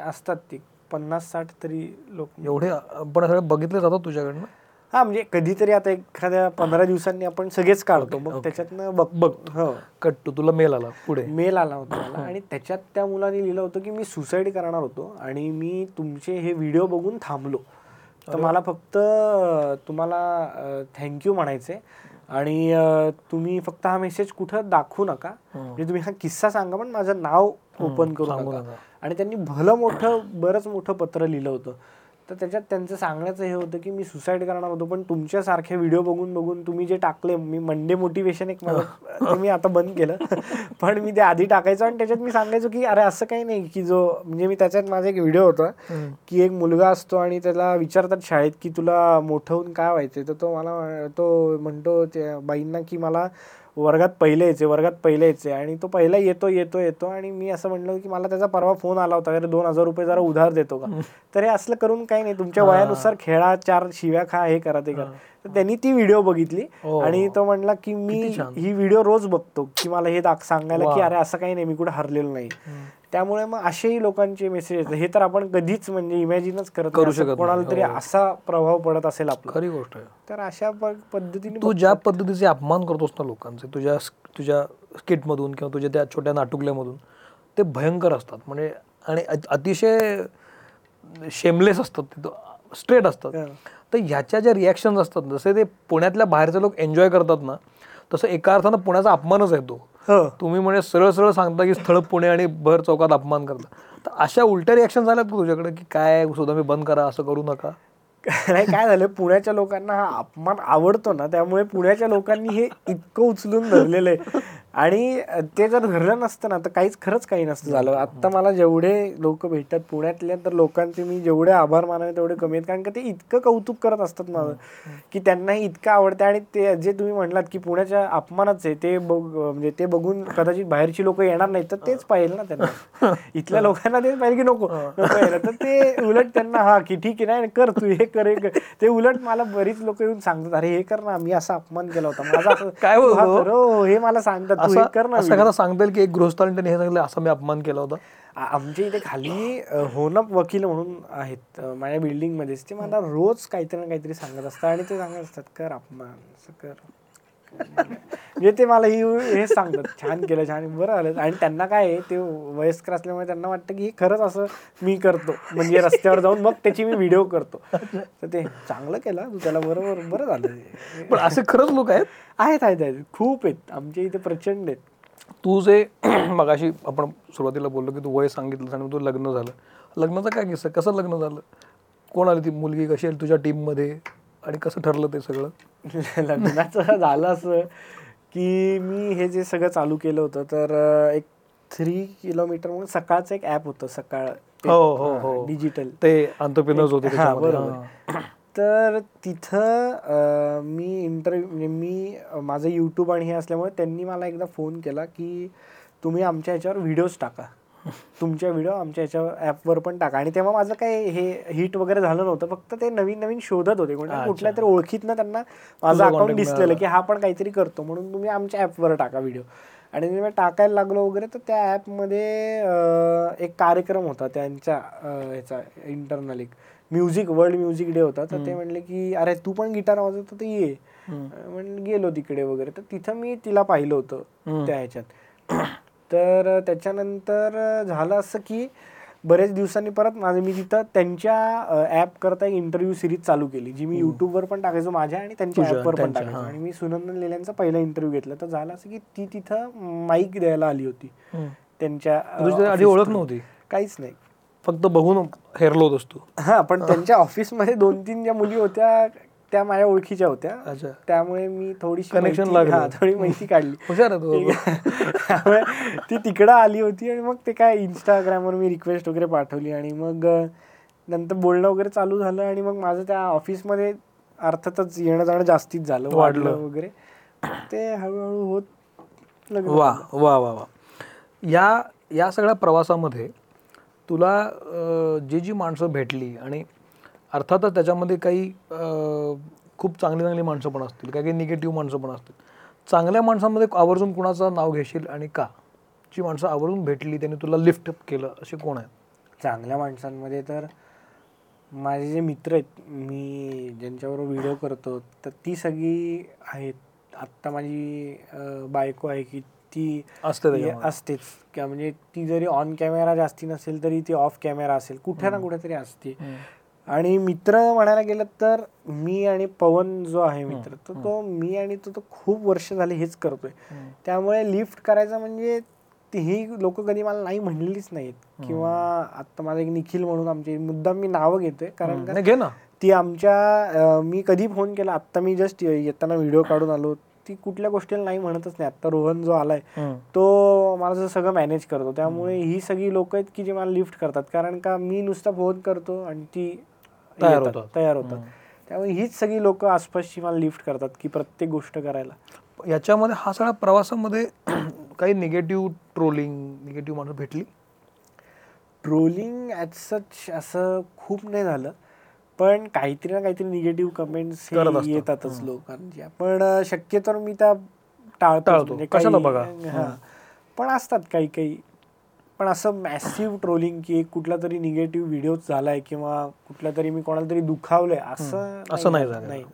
असतात ते. पन्नास साठ तरी लोक एवढे आपण सगळे बघितले जातात तुझ्याकडनं? हा म्हणजे कधीतरी आता एखाद्या पंधरा दिवसांनी आपण सगळेच काढतो. मग. त्याच्यातनं बघ बघ हो. कट टू तुला मेल आला पुढे. मेल आला होता मला. आणि त्याच्यात त्या मुलाने लिहिलं होतं की मी सुसाईड करणार होतो आणि मी तुमचे हे व्हिडिओ बघून थांबलो. तर मला फक्त तुम्हाला थँक्यू म्हणायचे आणि तुम्ही फक्त हा मेसेज कुठं दाखवू नका. म्हणजे तुम्ही हा किस्सा सांगा पण माझं नाव ओपन करू नका. आणि त्यांनी भलं मोठं बरंच मोठं पत्र लिहिलं होतं. तर त्याच्यात त्यांचं सांगण्याचं हे होतं की मी सुसाईड करणार होतो पण तुमच्यासारखे व्हिडिओ बघून बघून तुम्ही जे टाकले मी मंडे मोटिवेशन एक ते मी आता बंद केलं. पण मी ते आधी टाकायचो आणि त्याच्यात मी सांगायचो की अरे असं काही नाही की जो म्हणजे मी त्याच्यात माझा एक व्हिडिओ होता. की एक मुलगा असतो आणि त्याला विचारतात शाळेत की तुला मोठं होऊन काय व्हायचंय? तर तो मला तो म्हणतो त्या बाईंना की मला वर्गात पहिले यायचे वर्गात पहिले यायचे आणि तो पहिला येतो येतो येतो आणि मी असं म्हणलं की मला त्याचा परवा फोन आला होता अरे दोन हजार रुपये जरा उधार देतो का? तर हे असलं करून काही नाही तुमच्या. वयानुसार खेळा चार शिव्या खा हे करा ते करा. तर त्यांनी ती व्हिडिओ बघितली हो. आणि तो म्हणला की मी. ही व्हिडिओ रोज बघतो की मला हे सांगायला की. अरे असं काही नाही मी कुठे हरलेलो नाही. त्यामुळे मग असेही लोकांचे मेसेज येतात हे तर आपण कधीच म्हणजे इमॅजिनच करत करू शकत कोणाला. तरी हो. असा प्रभाव पडत असेल आपला खरी गोष्ट आहे तर अशा पद्धतीने तू ज्या पद्धतीचे अपमान करतोस ना लोकांचे तुझ्या तुझ्या स्किटमधून किंवा तुझ्या त्या छोट्या नाटुकल्यामधून ते भयंकर असतात म्हणजे आणि अति- अतिशय शेमलेस असतात ते स्ट्रेट असतात. तर ह्याच्या ज्या रिॲक्शन असतात जसे ते पुण्यातल्या बाहेरचे लोक एन्जॉय करतात ना तसं एका अर्थानं पुण्याचा अपमानच आहे तो. हो. तुम्ही म्हणजे सरळ सरळ सांगता की स्थळ पुणे आणि भर चौकात अपमान करता. तर अशा उलट्या रिॲक्शन झाल्यात का तुझ्याकडे की काय सुद्धा मी बंद करा असं करू नका? नाही काय झालं पुण्याच्या लोकांना हा अपमान आवडतो ना त्यामुळे पुण्याच्या लोकांनी हे इतकं उचलून धरलेलं आहे. आणि ते जर धरलं नसतं ना तर काहीच खरंच काही नसतं झालं. आता मला जेवढे लोक भेटतात पुण्यातले तर लोकांचे मी जेवढे आभार मानावे तेवढे कमी आहेत. कारण का ते इतकं कौतुक करत असतात माझं की त्यांना हे इतकं आवडतं. आणि ते जे तुम्ही म्हणलात की पुण्याच्या अपमानच आहे ते बघ म्हणजे ते बघून कदाचित बाहेरची लोक येणार नाहीत तर तेच पाहिजे ना त्यांना. इथल्या लोकांना तेच पाहिजे की नको नको तर ते उलट त्यांना हा की ठीक आहे नाही नाही, कर तू हे कर हे ते उलट मला बरीच लोक येऊन सांगतात अरे हे कर ना मी असा अपमान केला होता. माझा काय हा हो, हे मला सांगतात. सांगता येईल की एक गृहस्थांनी हे सांगितलं असा मी अपमान केला होता. आमच्या इथे खाली होनप वकील म्हणून आहेत. माझ्या बिल्डिंग मध्येच. ते मला रोज काहीतरी ना काहीतरी सांगत असतात आणि ते सांगत असतात कर अपमान असं कर. म्हणजे ते मला ही हे सांगतात छान केलं छान बरं आलं आणि त्यांना काय आहे ते वयस्कर असल्यामुळे त्यांना वाटतं की हे खरंच असं मी करतो. म्हणजे रस्त्यावर जाऊन मग त्याची मी व्हिडिओ करतो. तर ते चांगलं केलं तू त्याला बरोबर बरं झालं. पण असे खरंच लोक आहेत? आहेत आहेत आहेत. खूप आहेत. आमच्या इथे प्रचंड आहेत. तू जे मगाशी आपण सुरुवातीला बोललो की तू वय सांगितलं आणि तुझं लग्न झालं. लग्नाचा काय किस्सा? कसं लग्न झालं? कोण आली ती मुलगी? कशी आली तुझ्या टीममध्ये आणि कसं ठरलं ते सगळं लग्नाचं झालं असं की मी हे जे सगळं चालू केलं होतं तर एक थ्री किलोमीटर म्हणून सकाळचं एक ॲप होतं सकाळ हो, हो, हो. डिजिटल ते आंतरप्रिनर्स होते. बरोबर तर तिथं मी इंटरव्ह्यू म्हणजे मी माझं यूट्यूब आणि हे असल्यामुळे त्यांनी मला एकदा फोन केला की तुम्ही आमच्या ह्याच्यावर व्हिडिओज टाका तुमच्या व्हिडिओ आमच्या ह्याच्यावर ॲपवर पण टाका. आणि तेव्हा माझं काय हे हिट वगैरे झालं नव्हतं. फक्त ते नवीन नवीन शोधत होते. कोणत्या. कुठल्या तरी ओळखीतनं त्यांना माझं अकाउंट दिसलेलं. की हा पण काहीतरी करतो. म्हणून तुम्ही आमच्या ॲपवर टाका व्हिडिओ आणि मी टाकायला लागलो वगैरे तर त्या ॲपमध्ये एक कार्यक्रम होता त्यांच्या ह्याचा इंटरनल एक. म्युझिक वर्ल्ड म्युझिक डे होता. तर ते म्हणले की अरे तू पण गिटार वाजवतो तर ये. म्हणलं गेलो तिकडे वगैरे. तर तिथं मी तिला पाहिलं होतं त्या ह्याच्यात. तर त्याच्यानंतर झालं असं की बरेच दिवसांनी परत माझं मी तिथं त्यांच्या ऍप करता एक इंटरव्ह्यू सिरीज चालू केली जी मी युट्यूबवर पण टाकायचो माझ्या आणि त्यांच्या ऍपवर पण टाकायचो. आणि मी सुनंदन लेल्यांचा पहिला इंटरव्ह्यू घेतला. तर झालं असं की ती तिथं माईक द्यायला आली होती. त्यांच्या आधी office ओळख. नव्हती? काहीच नाही. फक्त बघून हेरलो होतोस तू. हा पण त्यांच्या ऑफिसमध्ये दोन तीन ज्या मुली होत्या त्या माझ्या ओळखीच्या होत्या त्यामुळे मी थोडीशी लागलं. हा, थोडी माहिती काढली हुशार. त्यामुळे ती तिकडं आली होती आणि मग ते काय इंस्टाग्रामवर मी रिक्वेस्ट वगैरे पाठवली आणि मग नंतर बोलणं वगैरे चालू झालं आणि मग माझं त्या ऑफिसमध्ये अर्थातच येणं जाणं जास्तीच झालं वाढलं. वगैरे ते हळूहळू होत वा. वा वा वा या या सगळ्या प्रवासामध्ये तुला जी जी माणसं भेटली आणि अर्थातच त्याच्यामध्ये काही खूप चांगली चांगली माणसं पण असतील काही काही निगेटिव्ह माणसं पण असतील. चांगल्या माणसांमध्ये आवर्जून कुणाचं नाव घेशील आणि का? जी माणसं आवर्जून भेटली त्यांनी तुला लिफ्ट केलं असे कोण आहेत? चांगल्या माणसांमध्ये तर माझे जे मित्र आहेत मी ज्यांच्याबरोबर व्हिडिओ करतो तर ती सगळी आहेत. आत्ता माझी बायको आहे की ती असते. असतेच. किंवा म्हणजे ती जरी ऑन कॅमेरा जास्ती नसेल तरी ती ऑफ कॅमेरा असेल. कुठे ना कुठेतरी असते. आणि मित्र म्हणायला गेलं तर मी आणि पवन जो आहे मित्र तर तो मी आणि तो तो खूप वर्ष झाले हेच करतोय. त्यामुळे लिफ्ट करायचं म्हणजे ती ही लोक कधी मला नाही म्हणलेलीच नाहीत. किंवा आता माझा एक निखिल म्हणून आमचे मुद्दाम मी नावं घेतोय. कारण का घे ना. ती आमच्या मी कधी फोन केला आत्ता मी जस्ट येताना व्हिडिओ काढून आलो. ती कुठल्या गोष्टीला नाही म्हणतच नाही. आता रोहन जो आलाय तो मला सगळं मॅनेज करतो. त्यामुळे ही सगळी लोक आहेत की जे मला लिफ्ट करतात. कारण का मी नुसता फोन करतो आणि ती तयार होतात. तयार होतात. त्यामुळे हीच सगळी लोक आसपासची मला लिफ्ट करतात की प्रत्येक गोष्ट करायला. याच्यामध्ये हा सगळ्या प्रवासामध्ये काही निगेटिव्ह ट्रोलिंग निगेटिव्ह माणसं भेटली? ट्रोलिंग ॲज सच असं खूप नाही झालं. पण काहीतरी ना काहीतरी निगेटिव्ह कमेंट्स. येतातच लोकांच्या पण अं, शक्यतो मी त्या टाळतो. टाळतो. कशाला बघा. पण असतात काही काही पण असं मॅसिव्ह ट्रोलिंग की कुठला तरी निगेटिव्ह व्हिडिओ झालाय किंवा कुठला तरी मी कोणाला तरी दुखावलंय असं असं नाही झालं. नाही.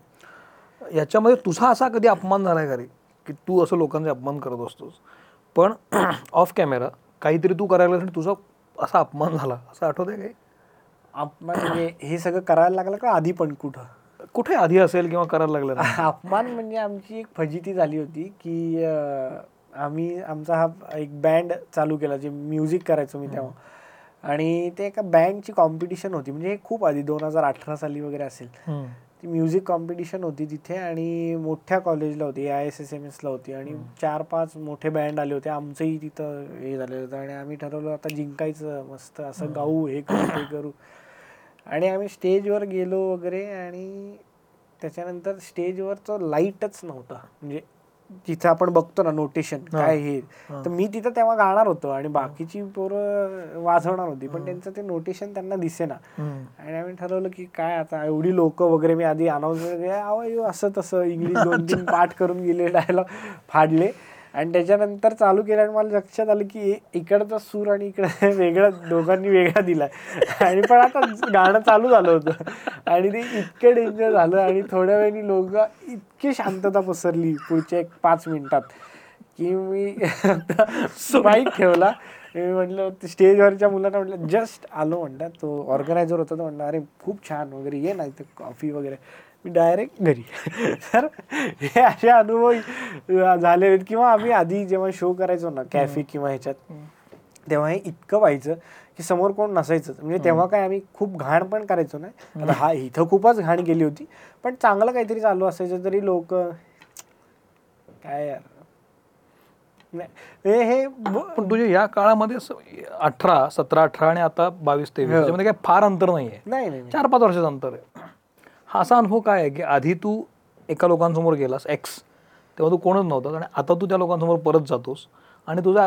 याच्यामध्ये तुझा असा कधी अपमान झालाय का रे? की तू असं लोकांचे अपमान करत असतोस. पण ऑफ कॅमेरा काहीतरी तू करायला तुझा असा अपमान झाला. असं आठवतंय काही अपमान म्हणजे हे सगळं करायला लागलं का आधी पण कुठं? कुठे आधी असेल किंवा करायला लागलं? अपमान म्हणजे आमची एक फजिती झाली होती की आम्ही आमचा हा एक बँड चालू केला जे म्युझिक करायचो मी तेव्हा. आणि ते एका बँडची कॉम्पिटिशन होती. म्हणजे हे खूप आधी दोन हजार अठरा साली वगैरे असेल. ती म्युझिक कॉम्पिटिशन होती तिथे आणि मोठ्या कॉलेजला होती आय एस एस एम एसला होती. आणि चार पाच मोठे बँड आले होते. आमचंही तिथं हे झालेलं होतं. आणि आम्ही ठरवलं आता जिंकायचं मस्त असं गाऊ हे करू ते करू. आणि आम्ही स्टेजवर गेलो वगैरे आणि त्याच्यानंतर स्टेजवर तो लाईटच नव्हता. म्हणजे जिथे आपण बघतो ना नोटेशन काय हे. तर मी तिथं तेव्हा गाणार होतो आणि बाकीची पोरं वाजवणार होती. पण त्यांचं ते नोटेशन त्यांना दिसेना. आणि आम्ही ठरवलं की काय आता एवढी लोक वगैरे मी आधी अनाऊन्स असं तसं इंग्लिश दोन तीन पाठ करून गेले डायलॉग फाडले. आणि त्याच्यानंतर चालू केलं आणि मला लक्षात आलं की इकडचा सूर आणि इकडे वेगळा दोघांनी वेगळा दिला आणि पण आता गाणं चालू झालं होतं. आणि ते इतकं डेंजर झालं आणि थोड्या वेळाने लोक इतकी शांतता पसरली पुढच्या एक पाच मिनिटात की मी बाईक ठेवला. मी म्हटलं स्टेजवरच्या मुलांना म्हटलं जस्ट आलो म्हणतात तो ऑर्गनायझर होता तो म्हणला अरे खूप छान वगैरे ये नाही तर कॉफी वगैरे. मी डायरेक्ट घरी. तर हे असे अनुभव झाले आहेत किंवा आम्ही आधी जेव्हा शो करायचो ना कॅफे किंवा ह्याच्यात तेव्हा हे इतकं व्हायचं की समोर कोण नसायचंच. म्हणजे तेव्हा काय आम्ही खूप घाण पण करायचो नाही आता हा इथं खूपच घाण गेली होती. पण चांगलं काहीतरी चालू असायचं तरी लोक काय यार. नाही हे हे पण तुझ्या या काळामध्ये अठरा सतरा अठरा आणि आता बावीस तेवीस हो. काय फार अंतर नाहीये. नाही नाही नाही. चार पाच वर्षाचं अंतर आहे. हा असा अनुभव काय आहे की आधी तू एका लोकांसमोर गेलास एक्स तेव्हा तू कोणच नव्हतास आणि आता तू त्या लोकांसमोर परत जातोस आणि तुझा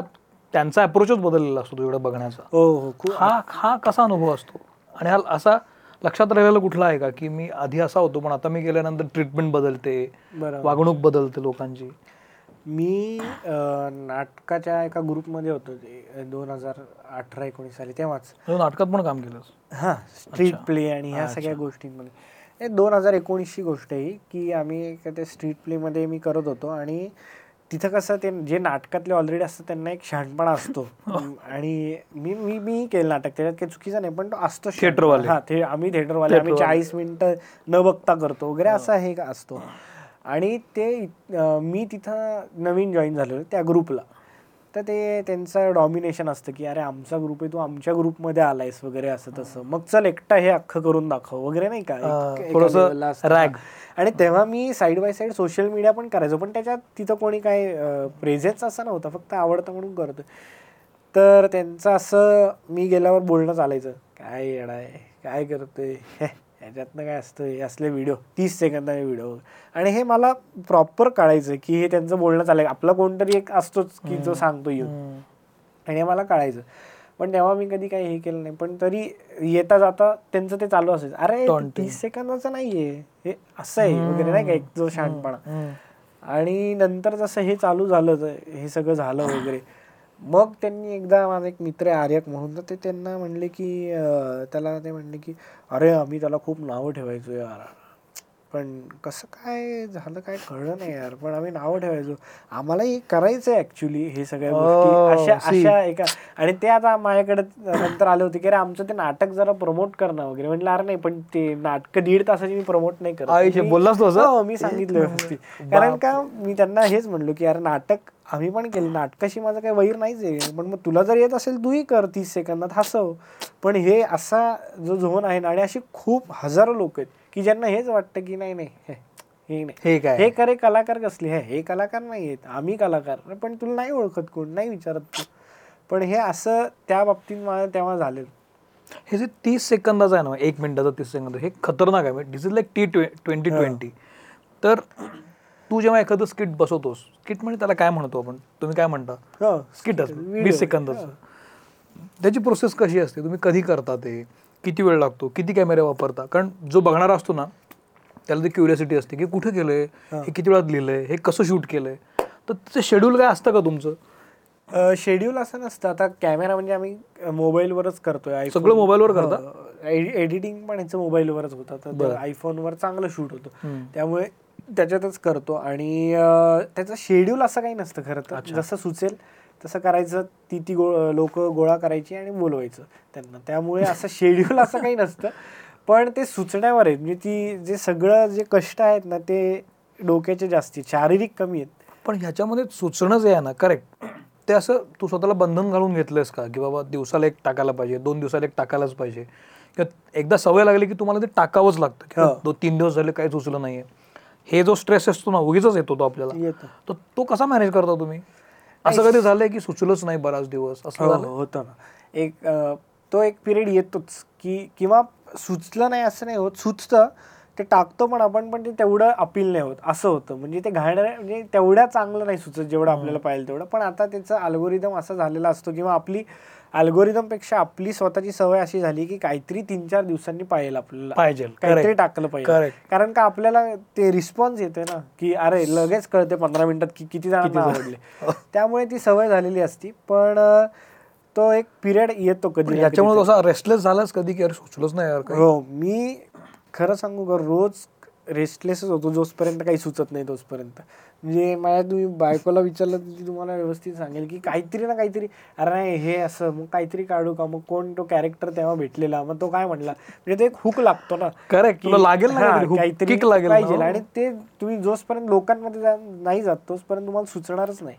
त्यांचा अप्रोचच बदललेला असतो तुझ्याकडे बघण्याचा. हो हो खूप. हा हा कसा अनुभव असतो? आणि हा असा लक्षात राहिलेला कुठला आहे का की मी आधी असा होतो पण आता मी गेल्यानंतर ट्रीटमेंट बदलते वागणूक बदलते लोकांची? मी नाटकाच्या एका ग्रुपमध्ये होतो ते दोन हजार अठरा एकोणीस साली तेव्हाच. नाटकात पण काम केलंस? हां स्ट्रीट प्ले आणि ह्या सगळ्या गोष्टींमध्ये. हे दोन हजार एकोणीसची गोष्ट आहे ही, की आम्ही त्या स्ट्रीट प्लेमध्ये मी करत होतो आणि तिथं कसं ते जे नाटकातले ऑलरेडी असतं त्यांना एक शहाणपणा असतो. आणि मी मी मी केलं नाटक त्याच्यात काही चुकीचं नाही पण तो असतो. थिएटरवाले. हा ते आम्ही थिएटरवाले आम्ही चाळीस मिनिटं न बघता करतो वगैरे असं हे का असतो. आणि ते मी तिथं नवीन जॉईन झालेलो त्या ग्रुपला तर ते त्यांचं डॉमिनेशन असतं की अरे आमचा ग्रुप आहे तू आमच्या ग्रुपमध्ये आलायस वगैरे असं तसं. मग चल एकटा हे अख्खं करून दाखव वगैरे नाही का? थोडंसं rag. आणि तेव्हा मी side by side social media पण करायचो पण त्याच्यात तिथं कोणी काय प्रेझेन्स असं नव्हतं फक्त आवडतं म्हणून करतो तर त्यांचं असं मी गेल्यावर बोलणं चालायचं. काय आहे? काय करतोय? ह्याच्यातनं काय असतं हे असले व्हिडिओ तीस सेकंदाचे व्हिडिओ आणि हे मला प्रॉपर कळायचं की हे त्यांचं बोलणं चालायचं आपला कोणतरी एक असतोच की जो सांगतो येऊन. आणि हे मला कळायचं. पण तेव्हा मी कधी काही हे केलं नाही. पण तरी येता जाता त्यांचं ते चालू असायचं. अरे. तीस सेकंदाचं नाहीये. हे असं आहे वगैरे नाही का एक जो शहाणपणा. आणि नंतर जसं हे चालू झालं हे सगळं झालं वगैरे मग त्यांनी एकदा माझा एक मित्र आहे आर्यक म्हणून तर ते त्यांना म्हणले की त्याला ते म्हणले की अरे आम्ही त्याला खूप नावं ठेवायचो यार. पण कसं काय झालं काय कळलं नाही यार. पण आम्ही नावं ठेवायचो. आम्हालाही करायचं आहे ऍक्च्युली हे सगळ्या गोष्टी. Oh, अशा एका आणि ते आता माझ्याकडे नंतर आले होते की अरे आमचं ते नाटक जरा प्रमोट करणं वगैरे. म्हटलं अरे नाही पण ते नाटक दीड तासाची मी प्रमोट नाही करत. बोललास तू असं? हो, मी सांगितलं कारण का मी त्यांना हेच म्हणलो की अरे नाटक आम्ही पण केलं. नाटकाशी माझं काही वैर नाहीच आहे. पण मग तुला जर येत असेल तूही कर तीस सेकंदात. हसव. पण हे असा जो झोन आहे ना आणि अशी खूप हजारो लोक आहेत. की ज्यांना हेच वाटतं की नाही नाही हे नाही. हे काय? हे करे कलाकार कसले? हे हे कलाकार नाही आहेत. आम्ही कलाकार. पण तुला नाही ओळखत कोण? नाही विचारत तू. पण हे असं त्या बाबतीत मला तेव्हा झालेलं. हे जे तीस सेकंदाचं आहे ना एक मिनिटाचं तीस सेकंद हे खतरनाक आहे. This is like T twenty twenty तर तू जेव्हा एखादं स्किट बसवतोस स्किट म्हणजे त्याला काय म्हणतो आपण? तुम्ही काय म्हणता? हो स्किटच video. वीस सेकंदाचं. त्याची प्रोसेस कशी असते? तुम्ही कधी करता ते? किती वेळ लागतो किती कॅमेरे वापरता? कारण जो बघणारा असतो ना त्याला ती क्युरियोसिटी असते की कुठे केलंय हे. किती वेळात लिहिलंय हे कसं शूट केलंय? तर त्याचं शेड्यूल काय असतं का तुमचं? शेड्यूल असं नसतं. आता कॅमेरा म्हणजे आम्ही मोबाईलवरच करतोय. सगळं मोबाईलवर करता? एडिटिंग पण याचं मोबाईलवरच होतं. तर. आयफोनवर चांगलं शूट होतं. त्यामुळे त्याच्यातच करतो. आणि त्याचं शेड्यूल असं काही नसतं खरं तर. जसं सुचेल तसं करायचं ती ती गो लोक गोळा करायची आणि बोलवायचं त्यांना. त्यामुळे असं शेड्यूल असं काही नसतं. पण ते सुचण्यावर आहे म्हणजे ती जे सगळं जे कष्ट आहेत ना ते डोक्याचे जास्ती शारीरिक कमी आहेत. पण ह्याच्यामध्ये सुचणं जे आहे ना करेक्ट ते असं तू स्वतःला बंधन घालून घेतलंयस का? की बाबा दिवसाला एक टाकायला पाहिजे दोन दिवसाला एक टाकायलाच पाहिजे. किंवा एकदा सवय लागली की तुम्हाला ते टाकावंच लागतं. की हो. दो तीन दिवस झाले काही सुचलं नाहीये. हे जो स्ट्रेस असतो ना उगीच येतो तो आपल्याला. तर तो कसा मॅनेज करता तुम्ही? असं कधी झालंय की सुचलंच नाही बराच दिवस? असं हो झालं होतं ना. एक तो एक पिरियड येतोच की किंवा सुचलं नाही असं नाही होत. सुचतं ते टाकतो पण आपण पण ते तेवढं अपील नाही होत. असं होतं. म्हणजे ते घाण म्हणजे तेवढ्या चांगलं नाही सुचत जेवढं आपल्याला पाहिजे तेवढं. पण आता त्याचं अल्गोरिदम असा झालेला असतो किंवा आपली algorithm पेक्षा आपली स्वतःची सवय अशी झाली की काहीतरी तीन चार दिवसांनी पाहिजे आपल्याला. पाहिजे. काहीतरी. टाकलं पाहिजे. कारण का आपल्याला ते रिस्पॉन्स येतोय ना की अरे लगेच कळते पंधरा मिनिटात की किती जणांना आवडले. त्यामुळे ती सवय झालेली असती. पण तो एक पिरियड येतो कधी याच्यामुळे रेस्टलेस झालाच कधी की अरे सुचलंच नाही यार हो मी खरं सांगू का रोज रेस्टलेसच होतो जोपर्यंत काही सुचत नाही तोचपर्यंत म्हणजे माझ्या तुम्ही बायकोला विचारलं ती तुम्हाला व्यवस्थित सांगेल की काहीतरी ना काहीतरी अरे नाही हे असं मग काहीतरी काढू का? मग कोण तो कॅरेक्टर तेव्हा भेटलेला? मग तो काय म्हणला? म्हणजे तो एक हुक लागतो ना. Correct. की तुला लागेल ना हा, काहीतरी पाहिजे. हो. आणि ते तुम्ही जोपर्यंत लोकांमध्ये नाही जात तोचपर्यंत तुम्हाला सुचणारच नाही.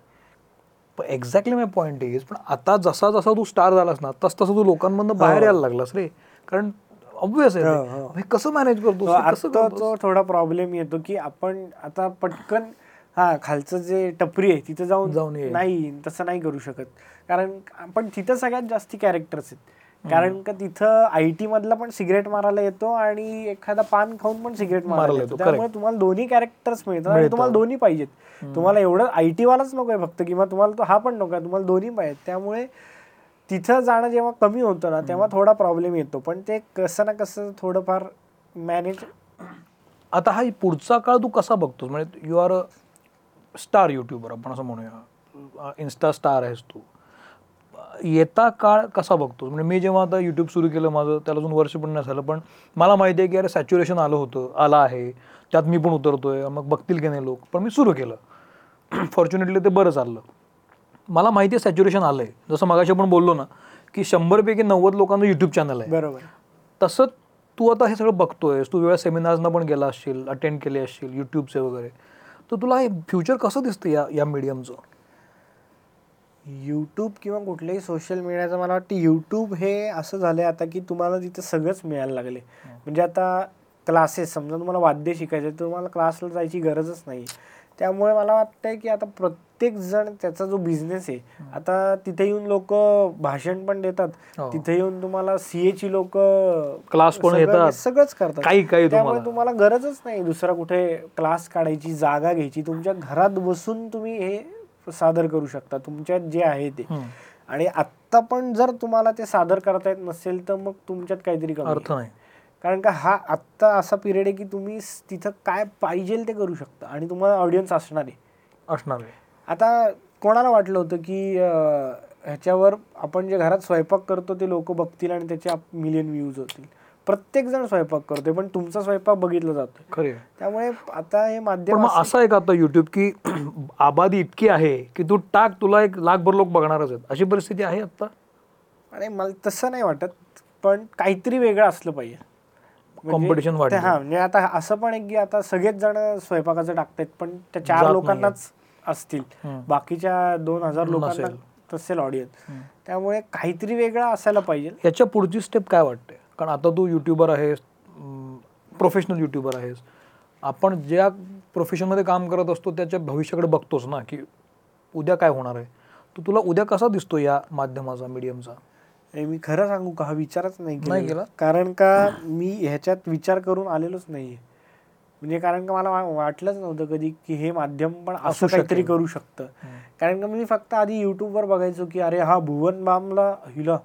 एक्झॅक्टली माय पॉईंट इज पण आता जसा जसा तू स्टार झालास ना तस तसं तू लोकांमधनं बाहेर यायला लागलास रे. कारण ऑब्विस आहे हो. हो. कसं मॅनेज करतो? थोडा प्रॉब्लेम येतो की आपण आता पटकन हा खालचं जे टपरी आहे तिथं जाऊन जाऊन. नाही तसं नाही करू शकत. कारण पण तिथं सगळ्यात जास्ती कॅरेक्टर्स आहेत. कारण का तिथं आय टी मधला पण सिगरेट मारायला येतो आणि एखादा पान खाऊन पण सिगरेट मारायला येतो, त्यामुळे तुम्हाला दोन्ही कॅरेक्टर्स मिळतात आणि. तुम्हाला दोन्ही पाहिजेत. तुम्हाला एवढं आय टी वालाच नकोय फक्त किंवा तुम्हाला तो हा पण नकोय तुम्हाला दोन्ही पाहिजेत. त्यामुळे तिथं जाणं जेव्हा कमी होतं ना तेव्हा थोडा प्रॉब्लेम येतो. पण ते कसं ना कसं थोडंफार मॅनेज आता हा पुढचा काळ तू कसा बघतोस? म्हणजे यू आर स्टार युट्यूबर आपण असं म्हणूया. इन्स्टा स्टार आहेस तू. येता काळ कसा बघतो म्हणजे मी जेव्हा आता यूट्यूब सुरू केलं माझं त्याला अजून वर्ष पण नाही झालं पण मला माहिती आहे की अरे सॅच्युरेशन आलं होतं आलं आहे. त्यात मी पण उतरतोय मग बघतील की नाही लोक. पण मी सुरू केलं. फॉर्च्युनेटली ते बरं चाललं. मला माहिती आहे सॅच्युरेशन आलं आहे जसं मगाशी आपण बोललो ना की शंभरपैकी नव्वद लोकांचं यूट्यूब चॅनल आहे. बरोबर. तसं तू आता हे सगळं बघतोयस तू वेळा सेमिनार्सना पण गेला असशील अटेंड केले असशील यूट्यूबचे वगैरे तर तुला हे फ्युचर कसं दिसतं या या मीडियमचं यूट्यूब किंवा कुठल्याही सोशल मीडियाचं मला वाटतं यूट्यूब हे असं झालंय आता की तुम्हाला तिथे सगळंच मिळायला लागले. म्हणजे आता क्लासेस समजा तुम्हाला वाद्य शिकायचं तुम्हाला क्लासला जायची गरजच नाही. त्यामुळे मला वाटतंय की आता प्रत्येक जण त्याचा जो बिझनेस आहे आता तिथे येऊन लोक भाषण पण देतात. हो. तिथे येऊन तुम्हाला सीए ची लोक Class पण येतात. सगळंच करतात. काही काही त्यामुळे तुम्हाला गरजच नाही दुसरा कुठे क्लास काढायची जागा घ्यायची. तुमच्या घरात बसून तुम्ही हे सादर करू शकता. तुमच्यात जे आहे ते. आणि आत्ता पण जर तुम्हाला ते सादर करता येत नसेल तर मग तुमच्यात काहीतरी अर्थ. नाही. कारण का हा आत्ता असा पिरियड आहे की तुम्ही तिथं काय पाहिजे ते करू शकता. आणि तुम्हाला ऑडियन्स असणार आहे. असणार आहे. आता कोणाला वाटलं होतं की ह्याच्यावर आपण जे घरात स्वयंपाक करतो ते लोक बघतील आणि त्याचे मिलियन व्ह्यूज होतील. प्रत्येक जण स्वयंपाक करतोय पण तुमचा स्वयंपाक बघितला जातोय. खरे. त्यामुळे आता हे माध्यम असं- आहे का आता युट्यूब की आबादी इतकी आहे की तू टाक तुला एक लाखभर लोक बघणारच आहेत. अशी परिस्थिती आहे आता आणि मला तसं नाही वाटत पण काहीतरी वेगळं असलं पाहिजे. म्हणजे Competition वाढली. ते- हा म्हणजे आता असं पण आहे की आता सगळेच जण स्वयंपाकाचं टाकतायत पण त्या चार जात लोकांनाच असतील. बाकीच्या दोन हजार लोकांना. तसेल ऑडियन्स त्यामुळे काहीतरी वेगळं असायला पाहिजे. याच्या पुढची स्टेप काय वाटते? कारण आता तू युट्यूबर आहेस प्रोफेशनल युट्यूबर आहेस. आपण ज्या प्रोफेशनमध्ये काम करत असतो त्याच्या भविष्याकडे बघतोच ना की उद्या काय होणार आहे? तर तुला उद्या कसा दिसतो या माध्यमाचा मीडियमचा मी खरं सांगू का? हा विचारच नाही नाही केला केला? कारण का मी ह्याच्यात विचार करून आलेलोच नाहीये. म्हणजे कारण का मला वाटलंच नव्हतं कधी की हे माध्यम पण असू काहीतरी. करू शकतं. कारण का मी फक्त आधी युट्यूबवर बघायचो की अरे हा भुवन बामला हिला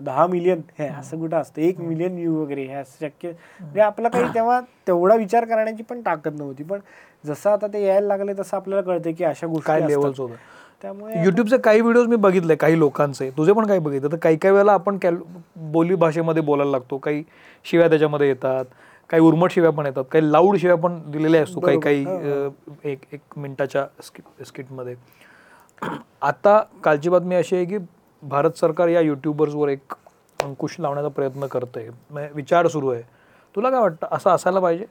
दहा मिलियन हे असं कुठं असतं? एक मिलियन व्ह्यू वगैरे हे असं शक्य. म्हणजे आपला काही तेव्हा तेवढा विचार करण्याची पण ताकद नव्हती. पण जसं आता ते यायला लागले तसं आपल्याला कळतं की अशा गोष्टी होतं त्यामुळे युट्यूबचे काही व्हिडिओज मी बघितले काही लोकांचे. तुझे पण काही बघितले. तर काही काही वेळेला आपण कॅल बोली भाषेमध्ये बोलायला लागतो. काही शिव्या त्याच्यामध्ये येतात. काही उर्मट शिव्या पण येतात काही लाऊड शिव्या पण दिलेल्या असतो काही काही एक एक मिनिटाच्या स्किट स्किटमध्ये आता कालची बातमी अशी आहे की भारत सरकार या युट्यूबर्सवर एक अंकुश लावण्याचा प्रयत्न करतंय. म्हणजे विचार सुरू आहे. तुला काय वाटतं? असं असायला पाहिजे?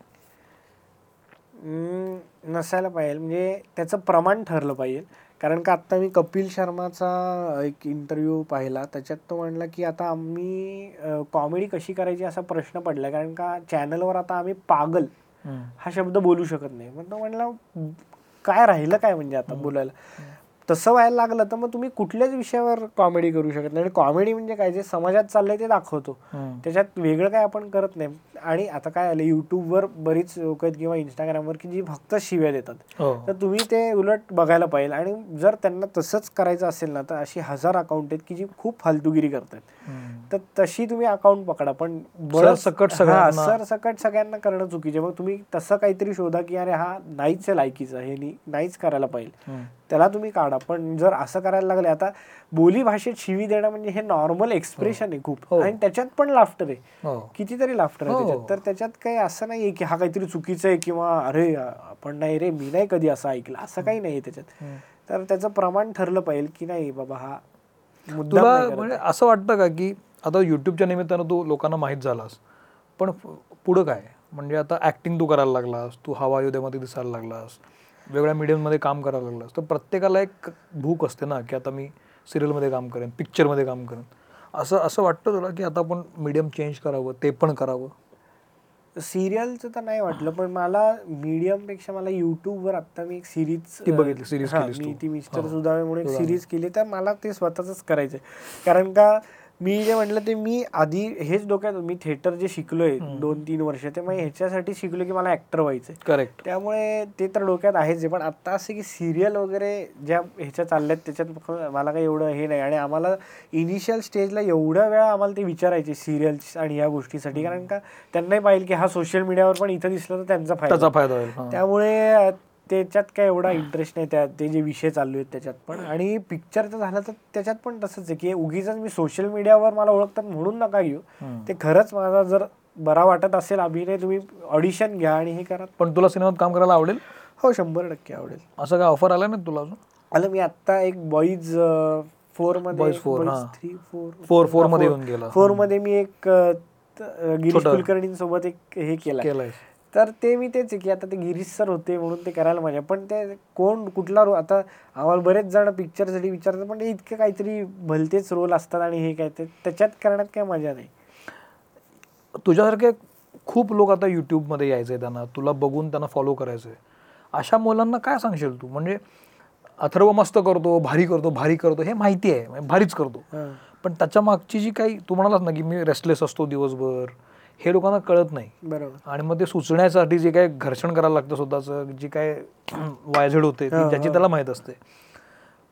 नसायला पाहिजे. म्हणजे त्याचं प्रमाण ठरलं पाहिजे. कारण का आत्ता मी कपिल शर्माचा एक इंटरव्ह्यू पाहिला. त्याच्यात तो म्हणला की आता आम्ही कॉमेडी कशी करायची असा प्रश्न पडला. कारण का चॅनलवर आता आम्ही पागल हा शब्द बोलू शकत नाही. मग तो म्हणला काय राहिलं काय म्हणजे आता बोलायला? तसं व्हायला लागलं तर मग तुम्ही कुठल्याच विषयावर कॉमेडी करू शकत नाही. आणि कॉमेडी म्हणजे काय? जे समाजात चाललंय ते दाखवतो. त्याच्यात वेगळं काय आपण करत नाही. आणि आता काय आलं? युट्यूबवर बरीच लोक आहेत किंवा इंस्टाग्रामवर की जी फक्त शिव्या देतात. हो. तर तुम्ही ते उलट बघायला पाहिजे. आणि जर त्यांना तसंच करायचं असेल ना तर अशी हजार अकाउंट आहेत की जी खूप फालतुगिरी करतात. तर तशी तुम्ही अकाउंट पकडा. पण सरसकट सगळ्यांना- सर सकट सगळ्यांना करणं चुकीचे मग तुम्ही तसं काहीतरी शोधा की अरे हा नाहीच आहे लायकीचा. हे नाहीच करायला पाहिजे. त्याला तुम्ही काढा. पण जर असं करायला लागले आता बोली भाषेत शिवी देणं म्हणजे हे नॉर्मल एक्सप्रेशन आहे खूप. हो. आणि त्याच्यात पण लाफ्टर आहे. हो. कितीतरी लाफ्टर आहे हो. त्याच्यात. तर त्याच्यात काही असं नाहीये की हा काहीतरी चुकीचं आहे किंवा अरे आपण नाही रे मी नाही कधी असं ऐकलं. असं काही नाहीये त्याच्यात. तर त्याचं प्रमाण ठरलं पाहिजे की नाही बाबा हा तुला नाही. म्हणजे असं वाटतं का की आता युट्यूबच्या निमित्तानं तू लोकांना माहीत झालास पण पुढं काय? म्हणजे आता ऍक्टिंग तू करायला लागलास तू हवा युद्धामध्ये दिसायला लागलास वेगळ्या मीडियममध्ये काम करायला लागलास तर प्रत्येकाला एक भूक असते ना की आता मी सिरियलमध्ये काम करेन पिक्चरमध्ये काम करेन असं असं वाटतं तुला की आता आपण मीडियम चेंज करावं ते पण करावं सिरियलचं तर नाही वाटलं पण मला मीडियमपेक्षा मला युट्यूबवर आता मी एक सिरीज ती बघितली, केलीस मी तू. मिस्टर एक सुदामे. सिरीज केली तर मला ते स्वतःच करायचंय कारण का मी जे म्हटलं ते मी आधी हेच डोक्यात मी थिएटर जे शिकलोय दोन तीन वर्ष ते मग ह्याच्यासाठी शिकलो की मला ऍक्टर व्हायचंय. करेक्ट त्यामुळे ते तर डोक्यात आहेच आहे पण आता असं की सिरियल वगैरे ज्या ह्याच्या चालल्यात त्याच्यात मला काही एवढं हे नाही. आणि आम्हाला इनिशियल स्टेजला एवढ्या वेळा आम्हाला ते विचारायचे सिरियल्स आणि या गोष्टीसाठी. कारण का त्यांनाही पाहिजे की हा सोशल मीडियावर पण इथं दिसलं तर त्यांचा फायदा. त्याचा फायदा होईल. त्यामुळे त्याच्यात काय एवढा इंटरेस्ट नाही त्या ते जे विषय चालू आहेत त्याच्यात पण. आणि पिक्चरचं झालं तर त्याच्यात पण तसंच आहे की उगीच मी सोशल मीडियावर मला ओळखतात म्हणून नका घेऊ. ते खरंच माझा जर बरा वाटत असेल अभिनय तुम्ही ऑडिशन घ्या आणि हे करा. पण तुला सिनेमात काम करायला आवडेल? हो शंभर टक्के आवडेल. असं काय ऑफर आला ना तुला अजून? आलं मी आता एक बॉईज फोरमध्ये हा. थ्री फोर Four- four मध्ये येऊन गेला. फोरमध्ये मी एक गिरीश. कुलकर्णींसोबत एक हे केलं तर ते मी तेच आहे की आता ते गिरीश सर होते म्हणून ते करायला मजा पण ते कोण कुठला रोल आता आम्हाला बरेच जण पिक्चरसाठी विचारतात पण ते इतके काहीतरी भलतेच रोल असतात आणि हे काय ते त्याच्यात करण्यात काय मजा नाही. तुझ्यासारखे खूप लोक आता यूट्यूबमध्ये यायचे त्यांना तुला बघून त्यांना फॉलो करायचंय. अशा मुलांना काय सांगशील तू? म्हणजे अथर्व मस्त करतो भारी करतो भारी करतो हे माहिती आहे भारीच करतो. पण त्याच्या मागची जी काही तू म्हणालास ना की मी रेस्टलेस असतो दिवसभर हे लोकांना कळत नाही. बरोबर. आणि मग ते सुचण्यासाठी जे काय घर्षण करायला लागतं स्वतःचं जी काय वायझेड होते ज्याची. त्याला माहीत असते.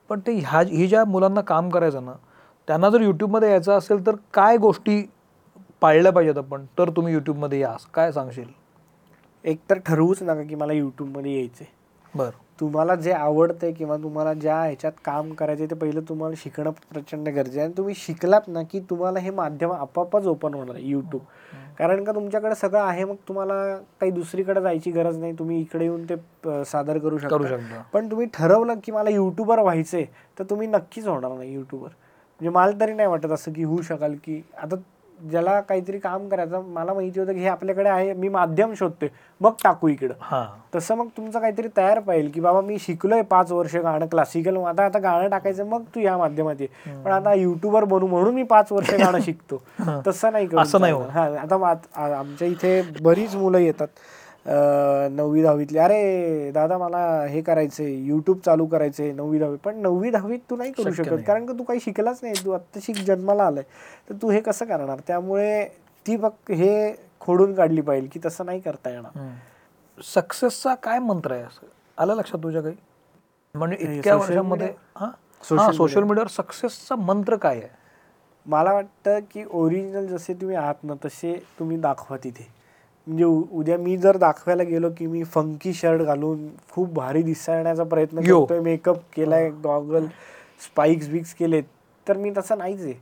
पण ते ह्या ही ज्या मुलांना काम करायचं ना त्यांना जर यूट्यूबमध्ये यायचं असेल तर काय गोष्टी पाळल्या पाहिजेत आपण? तर तुम्ही यूट्यूबमध्ये या काय सांगशील? एक तर ठरवूच नका की मला यूट्यूबमध्ये यायचंय. बरं. तुम्हाला जे आवडतंय किंवा तुम्हाला ज्या ह्याच्यात काम करायचं ते पहिलं तुम्हाला शिकणं प्रचंड गरजेचं आहे. आणि तुम्ही शिकलात ना की तुम्हाला हे माध्यम आपोआपच ओपन होणार आहे यूट्यूब कारण का तुमच्याकडे सगळं आहे मग तुम्हाला काही दुसरीकडे जायची गरज नाही. तुम्ही इकडे येऊन ते सादर करू करू शकता. शकता पण तुम्ही ठरवलं की मला युट्यूबर व्हायचंय तर तुम्ही नक्कीच होणार नाही युट्यूबर म्हणजे मला तरी नाही वाटत असं की होऊ शकाल की आता ज्याला काहीतरी काम करायचं मला माहिती होतं की हे आपल्याकडे आहे मी माध्यम शोधतोय मग टाकू इकडं. तसं मग तुमचं काहीतरी तयार पाहिजे की बाबा मी शिकलोय पाच वर्ष गाणं क्लासिकल आता आता गाणं टाकायचं मग तू या माध्यमात ये. पण आता युट्यूबर बनू म्हणून मी पाच वर्ष गाणं शिकतो. तसं नाही असं नाही आता आमच्या इथे बरीच मुलं येतात. नववी दहावीतली. अरे दादा मला हे करायचंय युट्यूब चालू करायचंय नववी दहावी. पण नववी दहावीत तू नाही करू शकत. कारण का तू काही शिकलाच नाही. तू आत्ता शिक जन्माला आलाय. तर तू हे कसं करणार? त्यामुळे ती फक्त हे खोडून काढली पाहिजे की तसं नाही करता येणार. सक्सेसचा काय मंत्र आहे असं? आलं लक्षात तुझ्या काही? म्हणजे हे इतक्या वर्षांमध्ये सोशल मीडियावर सक्सेसचा मंत्र काय आहे? मला वाटतं की ओरिजिनल जसे तुम्ही आहात ना तसे तुम्ही दाखवा तिथे. म्हणजे उ- उद्या मी जर दाखवायला गेलो की मी फंकी शर्ट घालून खूप भारी दिसण्याचा प्रयत्न. करतोय मेकअप केलाय गॉगल स्पाइक्स बिक्स केलेत तर मी तसं नाहीच आहे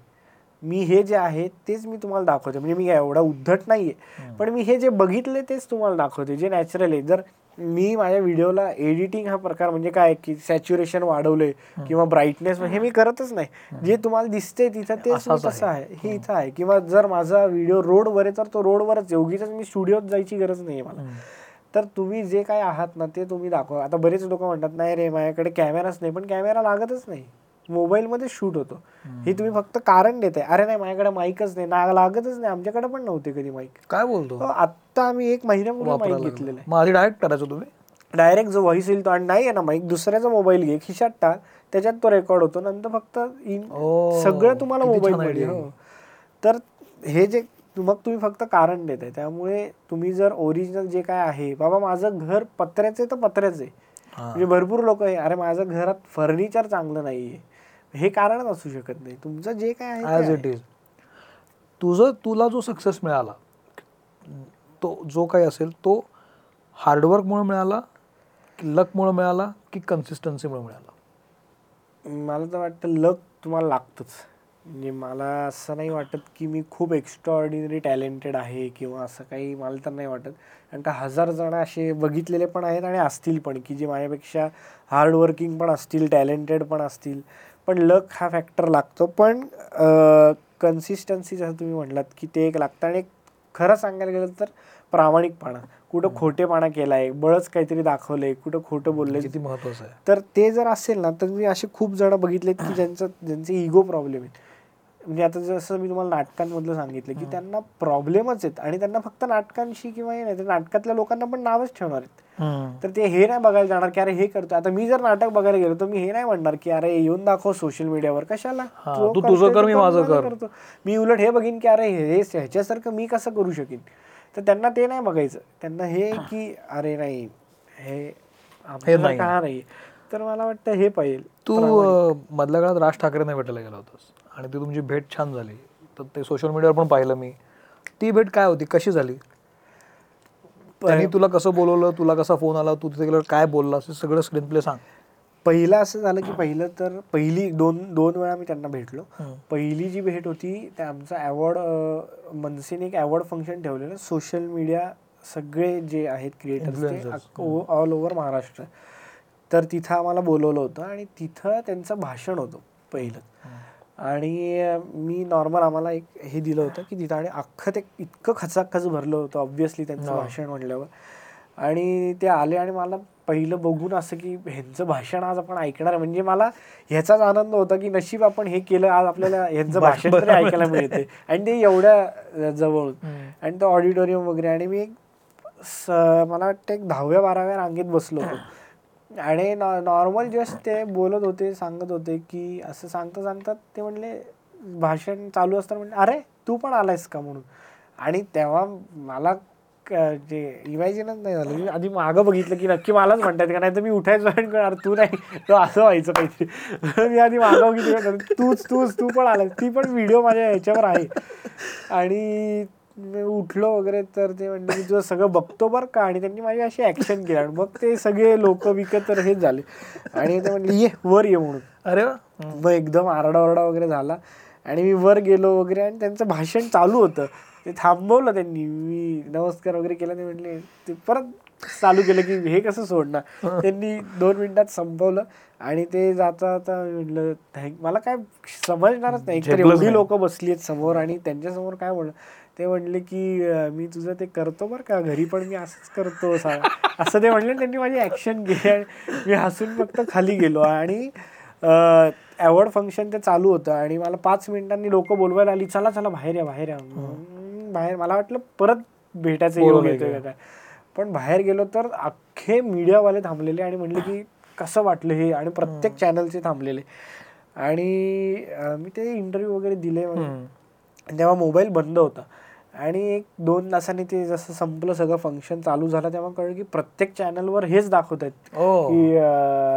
मी हे जे आहे तेच मी तुम्हाला दाखवते. म्हणजे मी एवढा उद्धट नाहीये. पण मी हे जे बघितले तेच तुम्हाला दाखवते जे नॅचरल आहे. जर मी माझ्या व्हिडिओला एडिटिंग हा प्रकार म्हणजे काय की सॅच्युरेशन वाढवले किंवा ब्राईटनेस हे मी करतच नाही. जे तुम्हाला दिसते तिथं तेच असाच तसं आहे. हे इथं आहे. किंवा जर माझा व्हिडिओ रोडवर आहे तर तो रोडवरच आहे. उगीच मी स्टुडिओत जायची गरज नाही आहे मला तर तुम्ही जे काय आहात ना ते तुम्ही दाखवा. आता बरेच लोक म्हणतात नाही रे माझ्याकडे कॅमेराच नाही. पण कॅमेरा लागतच नाही. मोबाईलमध्ये शूट होतो. हे तुम्ही फक्त कारण देताय. अरे नाही माझ्याकडे माईकच नाही. ना लागतच नाही. आमच्याकडे पण नव्हते कधी माईक. काय बोलतो? आत्ता आम्ही एक महिन्यापूर्वी माईक. घेतलेलं आहे. आधी डायरेक्ट करायचं तुम्ही? डायरेक्ट जो व्हॉइस येईल तो. आणि नाही आहे ना माईक दुसऱ्याचा मोबाईल घे. खिशात टाक. त्याच्यात तो रेकॉर्ड होतो. नंतर फक्त सगळं तुम्हाला मोबाईल आहे. हो. तर हे जे मग तुम्ही फक्त कारण देताय. त्यामुळे तुम्ही जर ओरिजिनल जे काय आहे बाबा माझं घर पत्र्याचं आहे तर पत्र्याचं आहे. हां. म्हणजे भरपूर लोक आहे. अरे माझं घरात फर्निचर चांगलं नाहीये. हे कारणच असू शकत नाही. तुमचं जे काय आहे ॲज. इट इज तुझं तुला जो सक्सेस मिळाला तो जो काही असेल तो हार्डवर्कमुळे मिळाला की लकमुळे मिळाला की कन्सिस्टन्सीमुळे मिळाला? मला तर वाटतं लक तुम्हाला लागतंच. म्हणजे मला असं नाही वाटत की मी खूप एक्स्ट्रा ऑर्डिनरी टॅलेंटेड आहे किंवा असं काही मला तर नाही वाटत. कारण का हजार जण असे बघितलेले पण आहेत आणि असतील पण की जे माझ्यापेक्षा हार्डवर्किंग पण असतील टॅलेंटेड पण असतील. पण लक हा फॅक्टर लागतो. पण कन्सिस्टन्सी जसं तुम्ही म्हटलात की ते एक लागतं आणि एक खरं सांगायला गेलं तर प्रामाणिकपणा. कुठं खोटेपणा केलाय बळच काहीतरी दाखवलंय कुठं खोटं बोललंय. किती महत्वाचं आहे. तर ते जर असेल ना तर मी असे खूप जण बघितलेत की ज्यांचं ज्यांचे इगो प्रॉब्लेम आहेत. म्हणजे आता जसं मी तुम्हाला नाटकांमधलं सांगितलं की त्यांना प्रॉब्लेमच आहेत आणि त्यांना फक्त नाटकांशी किंवा हे नाही तर नाटकातल्या लोकांना पण नावच ठेवणार आहेत. तर ते हे नाही बघायला जाणार की अरे हे करतो आता मी जर नाटक बघायला गेलो तर मी हे नाही म्हणणार की अरे येऊन दाखव सोशल मीडियावर कशाला? तू तुझं कर, मी माझं माझं कर. करतो मी उलट हे बघीन की अरे हे ह्याच्यासारखं मी कसं करू शकीन? तर त्यांना ते नाही बघायचं. त्यांना हे की अरे नाही हे आमच्यासारखं नाही. तर मला वाटतं हे पाहिजे. तू मधल्या काळात राज ठाकरेंना भेटायला गेला होतास. आणि ती तुमची भेट छान झाली. तर ते सोशल मीडियावर पण पाहिलं मी. ती भेट काय होती? कशी झाली? त्यांनी तुला कसं बोलवलं? तुला कसा फोन आला? तू तिथे गेल्यावर काय बोलला असं सगळं स्क्रीन प्ले सांग. पहिलं असं झालं की पहिलं तर पहिली दोन दोन वेळा मी त्यांना भेटलो. पहिली जी भेट होती ते आमचा अवॉर्ड मनसेने एक अवॉर्ड फंक्शन ठेवलेलं. सोशल मीडिया सगळे जे आहेत क्रिएटर्स. ते ऑल ओव्हर महाराष्ट्र. तर तिथं आम्हाला बोलवलं होतं आणि तिथं त्यांचं भाषण होतं पहिलं. आणि मी नॉर्मल आम्हाला एक हे दिलं होतं की तिथं आणि अख्खं ते इतकं खचाखच भरलं होतं ऑब्व्हियसली त्यांचं. भाषण म्हटल्यावर. आणि ते आले आणि मला पहिलं बघून असं की ह्यांचं भाषण आज आपण ऐकणार. म्हणजे मला ह्याचाच आनंद होता की नशीब आपण हे केलं आज आपल्याला ह्यांचं भाषण तरी ऐकायला मिळते आणि ते एवढ्या अं, जवळून. आणि तो ऑडिटोरियम वगैरे आणि मी एक मला वाटतं एक दहाव्या बाराव्या रांगेत बसलो होतो. आणि नॉ नॉर्मल जस्ट ते बोलत होते सांगत होते की असं सांगता सांगतात ते म्हणले भाषण चालू असताना म्हणले अरे तू पण आलायस का म्हणून? आणि तेव्हा मला जे इमॅजिनच नाही झालं. म्हणजे आधी मागं बघितलं की नक्की मलाच म्हणतात का? नाही तर मी उठायचो पण करणार तू नाही तो असं व्हायचं काहीतरी. मी आधी मागं बघितलं तूच तूच तू पण आलास ती पण व्हिडिओ माझ्या ह्याच्यावर आहे. आणि उठलो वगैरे तर ते म्हणले की तुझं सगळं बघतो बरं का? आणि त्यांनी माझी अशी ऍक्शन केली आणि मग ते सगळे लोक विकत तर हेच झाले. आणि ते म्हणले ये वर ये म्हणून. अरे मग एकदम आरडाओरडा वगैरे झाला. आणि मी वर गेलो वगैरे आणि त्यांचं भाषण चालू होतं. ते थांबवलं त्यांनी. मी नमस्कार वगैरे केला. ते म्हटले ते परत चालू केलं की हे कसं सोडणार? त्यांनी दोन मिनिटात संपवलं. आणि ते जाता जाता मी म्हटलं थँक मला काय समजणारच एवढी नाही. लोक बसली आहेत समोर आणि त्यांच्यासमोर काय म्हणलं ते म्हणले की मी तुझं ते करतो बरं का घरी पण मी असंच करतो सा- असं ते म्हणले त्यांनी माझी ऍक्शन केली आणि मी हसून फक्त खाली गेलो आणि अवॉर्ड फंक्शन ते चालू होतं आणि मला पाच मिनिटांनी लोक बोलवायला आली चला चला बाहेर या बाहेर या. बाहेर मला वाटलं परत भेटायचं योग बोलवलंय येतोय काय पण बाहेर गेलो तर अख्खे मीडियावाले थांबलेले आणि म्हणले की कसं वाटलं हे? आणि प्रत्येक चॅनलचे थांबलेले. आणि मी ते इंटरव्ह्यू वगैरे दिले. तेव्हा मोबाईल बंद होता. आणि एक दोन तासांनी ते जसं संपलं सगळं फंक्शन चालू झालं तेव्हा कळलं की प्रत्येक चॅनलवर हेच दाखवत आहेत. ओ की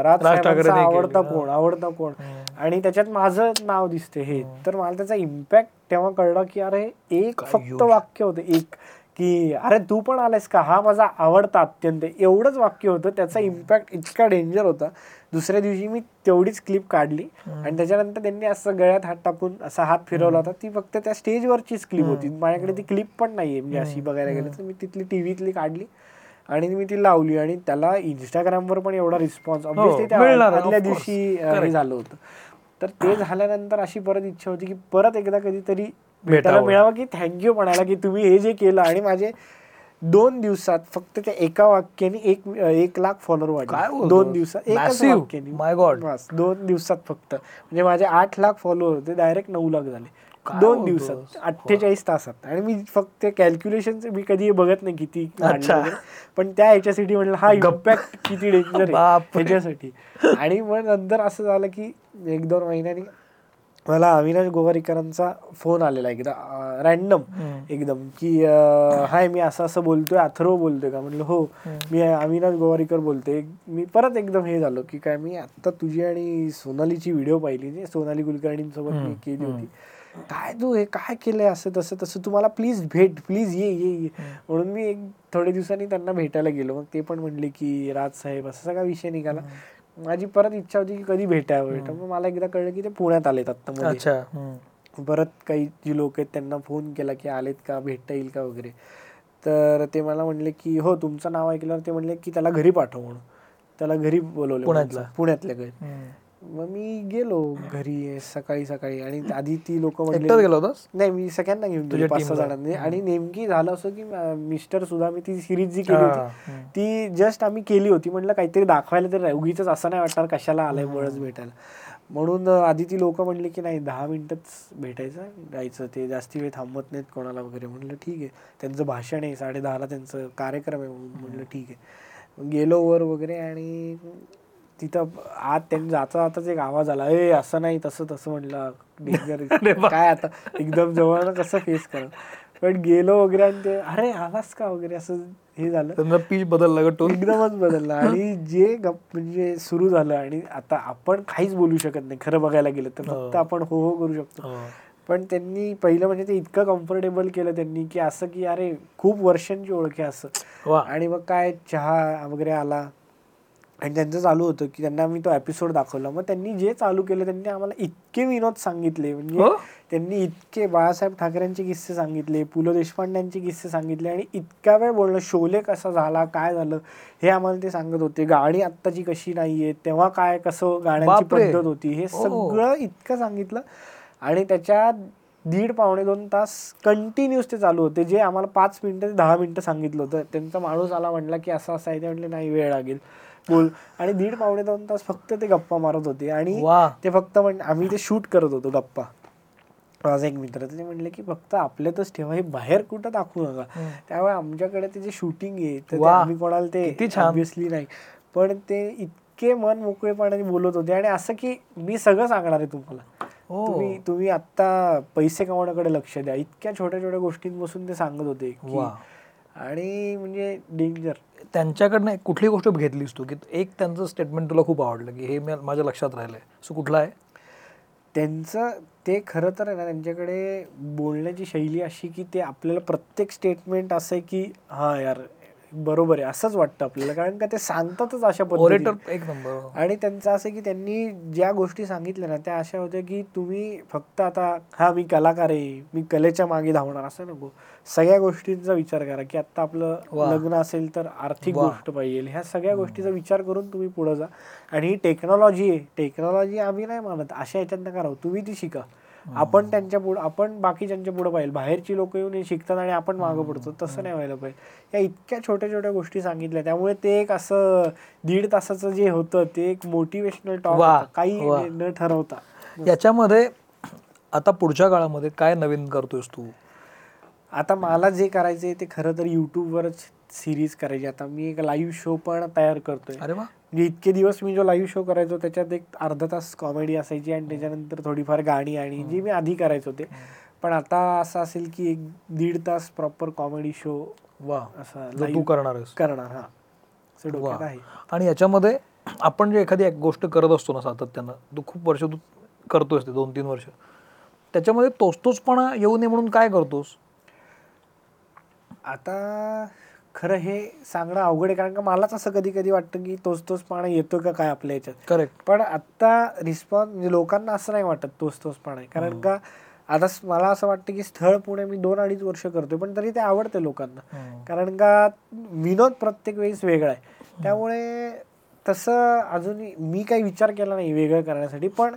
राज आवडता. कोण आवडता कोण. आणि त्याच्यात माझं नाव दिसते हे. तर मला त्याचा इम्पॅक्ट तेव्हा कळलं की अरे एक फक्त. वाक्य होतं. एक की अरे तू पण आलायस का? हा माझा आवडता अत्यंत. एवढंच वाक्य होतं. त्याचा इम्पॅक्ट इतका डेंजर होता. दुसऱ्या दिवशी मी तेवढीच क्लिप काढली. आणि त्याच्यानंतर त्यांनी असं गळ्यात हात टाकून असा हात फिरवला होता. ती फक्त त्या स्टेजवरचीच क्लिप होती. माझ्याकडे ती क्लिप पण नाहीये. म्हणजे अशी बघायला गेलं तर मी तिथली टीव्हीतली काढली आणि मी ती लावली. आणि त्याला इंस्टाग्रामवर पण एवढा रिस्पॉन्स हो, मिळणार, आदल्या. दिवशी हे. झालं होतं. तर ते झाल्यानंतर अशी परत इच्छा होती की परत एकदा कधीतरी भेटायला. मिळावं की थँक्यू म्हणायला की तुम्ही हे जे केलं आणि माझे दोन दिवसात फक्त त्या एका वाक्याने एक एक लाख फॉलोअर वाढले? दोन दिवसात एकच. वाक्याने My God. बस दोन दिवसात फक्त म्हणजे माझे आठ लाख फॉलोअर होते डायरेक्ट नऊ लाख झाले दोन? दिवसात अठ्ठेचाळीस तासात आणि मी फक्त कॅल्क्युलेशन मी कधी बघत नाही किती. पण त्या ह्याच्यासाठी म्हटलं हा इम्पॅक्ट किती डेंजर आहे. ह्याच्यासाठी आणि मग नंतर असं झालं की एक दोन महिन्यांनी मला अविनाश गोवारीकरांचा फोन आलेला एकदा रॅन्डम. एकदम की हाय मी असं असं बोलतोय अथर्व बोलतोय का? म्हणलं हो. मी अविनाश गोवारीकर बोलतोय मी परत एकदम हे झालो की काय मी आत्ता तुझी आणि सोनालीची व्हिडिओ पाहिली जी सोनाली कुलकर्णींसोबत मी केली होती. काय तू हे काय केलंय असं तसं तसं? तुम्हाला प्लीज भेट प्लीज ये ये ये. म्हणून मी एक थोड्या दिवसांनी त्यांना भेटायला गेलो. मग ते पण म्हणले की राज साहेब असा सगळा विषय निघाला. माझी परत इच्छा होती की कधी भेटावं. भेटा मग मला एकदा कळलं की ते पुण्यात आलेत आत्ता अच्छा. हम्म. परत काही जी लोक आहेत त्यांना फोन केला की आलेत का भेटता येईल का वगैरे. तर ते मला म्हणले की हो तुमचं नाव ऐकल्यावर ते म्हणले की त्याला घरी पाठव म्हणून. त्याला घरी बोलवलं. पुण्यातल्या घरी. मग मी गेलो घरी सकाळी सकाळी आणि आधी ती लोक गेला होतास? नाही मी सगळ्यांना घेऊन गेलो तुझ्या पाच सहा? जणांनी. आणि नेमकी झालं असं की मिस्टर सुद्धा मी ती सिरीज जी केली होती. ती जस्ट आम्ही केली होती. म्हटलं काहीतरी दाखवायला तरी उगीच असं नाही वाटणार कशाला आलंय बळच भेटायला म्हणून आधी ती लोक म्हणली की नाही दहा मिनिटच भेटायचं जायचं. ते जास्ती वेळ थांबत नाहीत कोणाला वगैरे. म्हणलं ठीक आहे. त्यांचं भाषण आहे साडे दहाला त्यांचं कार्यक्रम आहे. म्हणलं ठीक आहे. गेलो वर वगैरे आणि तिथं आत त्यांनी जाता जाताच एक आवाज आला ए असं नाही तसं तसं म्हणलं. डेंजर काय आता? एकदम जवळ कसं फेस करा. पण गेलो वगैरे आणि ते अरे आलास का? वगैरे असं हे झालं. त्यांचा पीच बदलला टोन? एकदमच बदलला. आणि जे गप म्हणजे सुरू झालं आणि आता आपण काहीच बोलू शकत नाही खरं बघायला गेलं तर. फक्त आपण हो हो करू शकतो. पण त्यांनी पहिलं म्हणजे ते इतकं कम्फर्टेबल केलं त्यांनी की असं की अरे खूप वर्षांची ओळख आहे असं. आणि मग काय चहा वगैरे आला. आणि त्यांचं चालू होतं की त्यांना आम्ही तो एपिसोड दाखवला. मग त्यांनी जे चालू केलं त्यांनी आम्हाला इतके विनोद सांगितले. म्हणजे हो? त्यांनी इतके बाळासाहेब ठाकरेंचे किस्से सांगितले पु ल देशपांड्यांचे किस्से सांगितले आणि इतका वेळ बोलणं शोले कसा झाला काय झालं हे आम्हाला ते सांगत होते. गाणी आत्ताची कशी नाहीये तेव्हा काय कसं गाण्याची. पद्धत होती हे हो. सगळं इतकं सांगितलं. आणि त्याच्या दीड पावणे दोन तास कंटिन्यूस ते चालू होते. जे आम्हाला पाच मिनिटं ते दहा मिनिटं सांगितलं होतं. त्यांचा माणूस आला म्हटला की असं असं आहे ते म्हटले नाही वेळ लागेल. बोल आणि दीड पावणे दोन तास फक्त ते गप्पा मारत होते. आणि ते फक्त म्हण आम्ही ते शूट करत होतो गप्पा. माझा एक मित्र तर ते म्हणले की फक्त आपल्यातच ठेवा हे बाहेर कुठं दाखवू नका. त्यामुळे आमच्याकडे ते जे शूटिंग आहे तर. आम्ही कोणाला ते. ऑब्विसली नाही. पण ते इतके मन मोकळेपणाने बोलत होते. आणि असं की मी सगळं सांगणार आहे तुम्हाला. तुम्ही तुम्ही आता पैसे कमवण्याकडे लक्ष द्या. इतक्या छोट्या छोट्या गोष्टींपासून ते सांगत होते की. आणि म्हणजे डेंजर त्यांच्याकडनं कुठली गोष्ट घेतलीस तू की एक त्यांचं स्टेटमेंट तुला खूप आवडलं की हे मी- माझ्या लक्षात राहिलंय. सो कुठलं आहे? त्यांचं ते खरं तर आहे ना त्यांच्याकडे बोलण्याची शैली अशी की ते आपल्याला प्रत्येक स्टेटमेंट असं आहे की हा यार बरोबर आहे असंच वाटतं आपल्याला. कारण का ते सांगतातच अशा पद्धतीने एक नंबर आणि त्यांचं असं की त्यांनी ज्या गोष्टी सांगितल्या ना त्या अशा होत्या की तुम्ही फक्त आता हा मी कलाकार आहे मी कलेच्या मागे धावणार असं नको. सगळ्या गोष्टींचा विचार करा की आता आपलं. लग्न असेल तर आर्थिक. गोष्ट पाहिजे. ह्या सगळ्या गोष्टीचा विचार करून तुम्ही पुढे जा. आणि ही टेक्नॉलॉजी आहे टेक्नॉलॉजी आम्ही नाही मानत. अशा ह्याच्यात नका राहू. तुम्ही ती शिका. आपण त्यांच्या पुढे आपण बाकीच्यांच्या पुढे पाहिजे बाहेरची लोक येऊन हे शिकतात आणि आपण मागं पडतो. तसं नाही व्हायला पाहिजे. या इतक्या छोट्या छोट्या गोष्टी सांगितल्या. त्यामुळे ते एक असं दीड तासाचं जे होतं ते एक मोटिवेशनल टॉक काही. न ठरवता. याच्यामध्ये आता पुढच्या काळामध्ये काय नवीन करतोयस तू? आता मला जे करायचंय ते खरं तर युट्यूबवरच सिरीज करायची. आता मी एक लाईव्ह शो पण तयार करतोय. अरे वा. म्हणजे इतके दिवस मी जो लाईव्ह शो करायचो त्याच्यात एक अर्धा तास कॉमेडी असायची आणि त्याच्यानंतर थोडीफार गाणी आणि जी मी आधी करायचो ते. पण आता असं असेल की एक दीड तास प्रॉपर कॉमेडी शो वा. असा तू करणार करणार हा. डोक्यात. आहे. आणि याच्यामध्ये आपण जे एखादी एक गोष्ट करत असतो ना सातत्यानं तू खूप वर्ष तू करतोयस ते दोन तीन वर्ष. त्याच्यामध्ये तोच तोचपणा येऊ नये म्हणून काय करतोस? आता खरं हे सांगणं अवघड आहे कारण का मलाच असं कधी कधी वाटतं की तोच तोच पाणा येतो का काय आपल्या याच्यात. करेक्ट पण आता रिस्पॉन्स म्हणजे लोकांना असं नाही वाटत तोच तोच पाणा आहे. कारण का आता मला असं वाटतं की स्थळ पुणे मी दोन अडीच वर्ष करतोय पण तरी ते आवडते लोकांना. कारण का विनोद प्रत्येक वेळेस वेगळा आहे. त्यामुळे तसं अजूनही मी काही विचार केला नाही वेगळं करण्यासाठी पण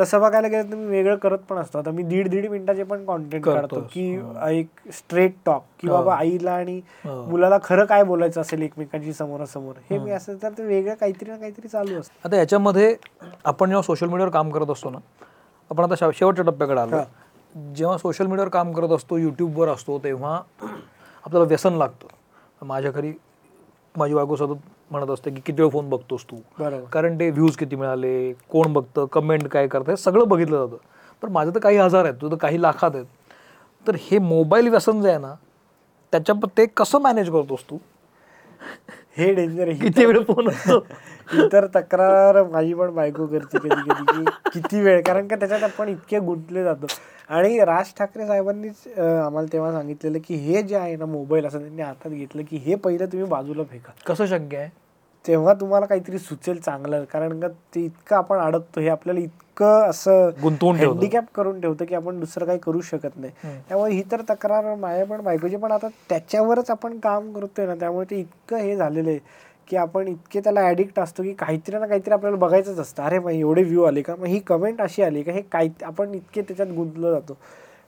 तसं बघायला गेलं तर मी वेगळं करत पण असतो. आता मी दीड दीड मिनिटाचे पण कॉन्टेंट करतोस. की एक स्ट्रेट टॉक की बाबा आईला आणि. मुलाला खरं काय बोलायचं असेल एकमेकांशी समोरासमोर? हे मी असं तर ते वेगळं काहीतरी ना काहीतरी चालू असतं. आता याच्यामध्ये आपण जेव्हा सोशल मीडियावर काम करत असतो ना आपण आता शेव- शेवटच्या टप्प्याकडे आलो. जेव्हा सोशल मीडियावर काम करत असतो यूट्यूबवर असतो तेव्हा आपल्याला व्यसन लागतं. माझ्या घरी माझी बायको सतत म्हणत असते की किती वेळ फोन बघतोस तू? कारण ते व्ह्यूज किती मिळाले कोण बघतं कमेंट काय करतं हे सगळं बघितलं जातं. पण माझं तर काही हजार आहेत तुझं काही लाखात आहेत. तर हे मोबाईल व्यसन जे आहे ना त्याच्या ते कसं मॅनेज करतोस तू? हे डेंजर किती वेळ फोन असतो इतर तक्रार माझी पण बायको करते कधी कधी की किती वेळ? कारण का त्याच्यात आपण इतके गुंतले जातो. आणि राज ठाकरे साहेबांनीच आम्हाला तेव्हा सांगितलेलं की हे जे आहे ना मोबाईल असं त्यांनी हातात घेतलं की हे पहिलं तुम्ही बाजूला फेका कसं शक्य आहे तेव्हा तुम्हाला काहीतरी सुचेल चांगलं कारण का ते इतकं आपण अडकतो हे आपल्याला इतकं असं गुंतवून. हँडिकॅप करून ठेवतं की आपण दुसरं काही करू शकत नाही. त्यामुळे ही तर तक्रार माझ्या पण बायकोची पण आता त्याच्यावरच आपण काम करतोय ना त्यामुळे ते इतकं हे झालेलं आहे की आपण इतके त्याला ॲडिक्ट असतो की काहीतरी ना काहीतरी आपल्याला बघायचंच असतं. अरे मग एवढे व्ह्यू आले का? मग ही कमेंट अशी आली का? हे काय आपण इतके त्याच्यात गुंतलो जातो.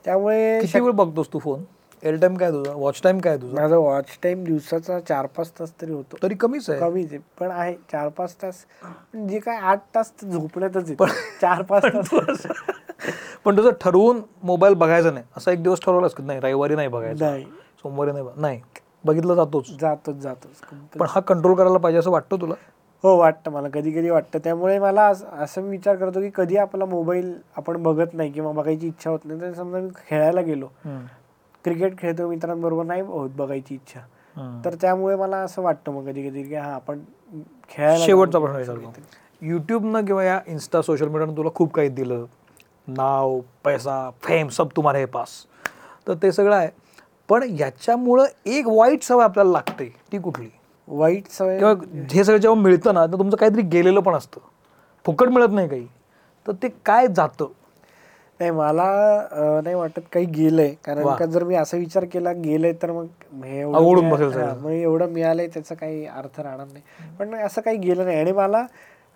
त्यामुळे किती वेळ बघतोस तू फोन एअर टाइम काय तुझा? वॉच टाइम काय तुझा? माझा वॉच टाइम दिवसाचा चार पाच तास तरी होतो. तरी कमीच आहे. कमीच आहे. पण आहे चार पाच तास. पण जे काय आठ तास झोपण्यातच आहे चार पाच तास. पण तुझं ठरवून मोबाईल बघायचा नाही. असा एक दिवस ठरवलास की नाही रविवारी नाही बघायचा. नाही. सोमवारी नाही नाही. बघितलं जातोच. जातोच जातोच. पण हा कंट्रोल करायला पाहिजे असं वाटतं तुला? हो वाटतं मला. कधी कधी वाटतं. त्यामुळे मला अस- विचार करतो की कधी आपला मोबाईल आपण बघत नाही किंवा बघायची इच्छा होत नाही. तर समजा मी खेळायला गेलो. क्रिकेट खेळतो मित्रांबरोबर नाही होत बघायची इच्छा. तर त्यामुळे मला असं वाटतं मग कधी कधी की हा आपण खेळायला शेवटचा. प्रश्न युट्यूबनं किंवा या इन्स्टा सोशल मीडियानं तुला खूप काही दिलं. नाव पैसा फेम सब तुम्हारे पास. तर ते सगळं आहे. पण याच्यामुळं एक वाईट सवय आपल्याला लागते ती कुठली? वाईट सवय? किंवा हे सगळं जेव्हा मिळतं ना तर तुमचं काहीतरी गेलेलं पण असतं. फुकट मिळत नाही काही. तर ते काय जातं? नाही मला नाही वाटत काही गेलंय. कारण. का जर मी असा विचार केला गेलंय तर मग हे एवढं मग एवढं मिळालंय त्याचा काही अर्थ राहणार नाही. पण असं काही गेलं नाही. आणि मला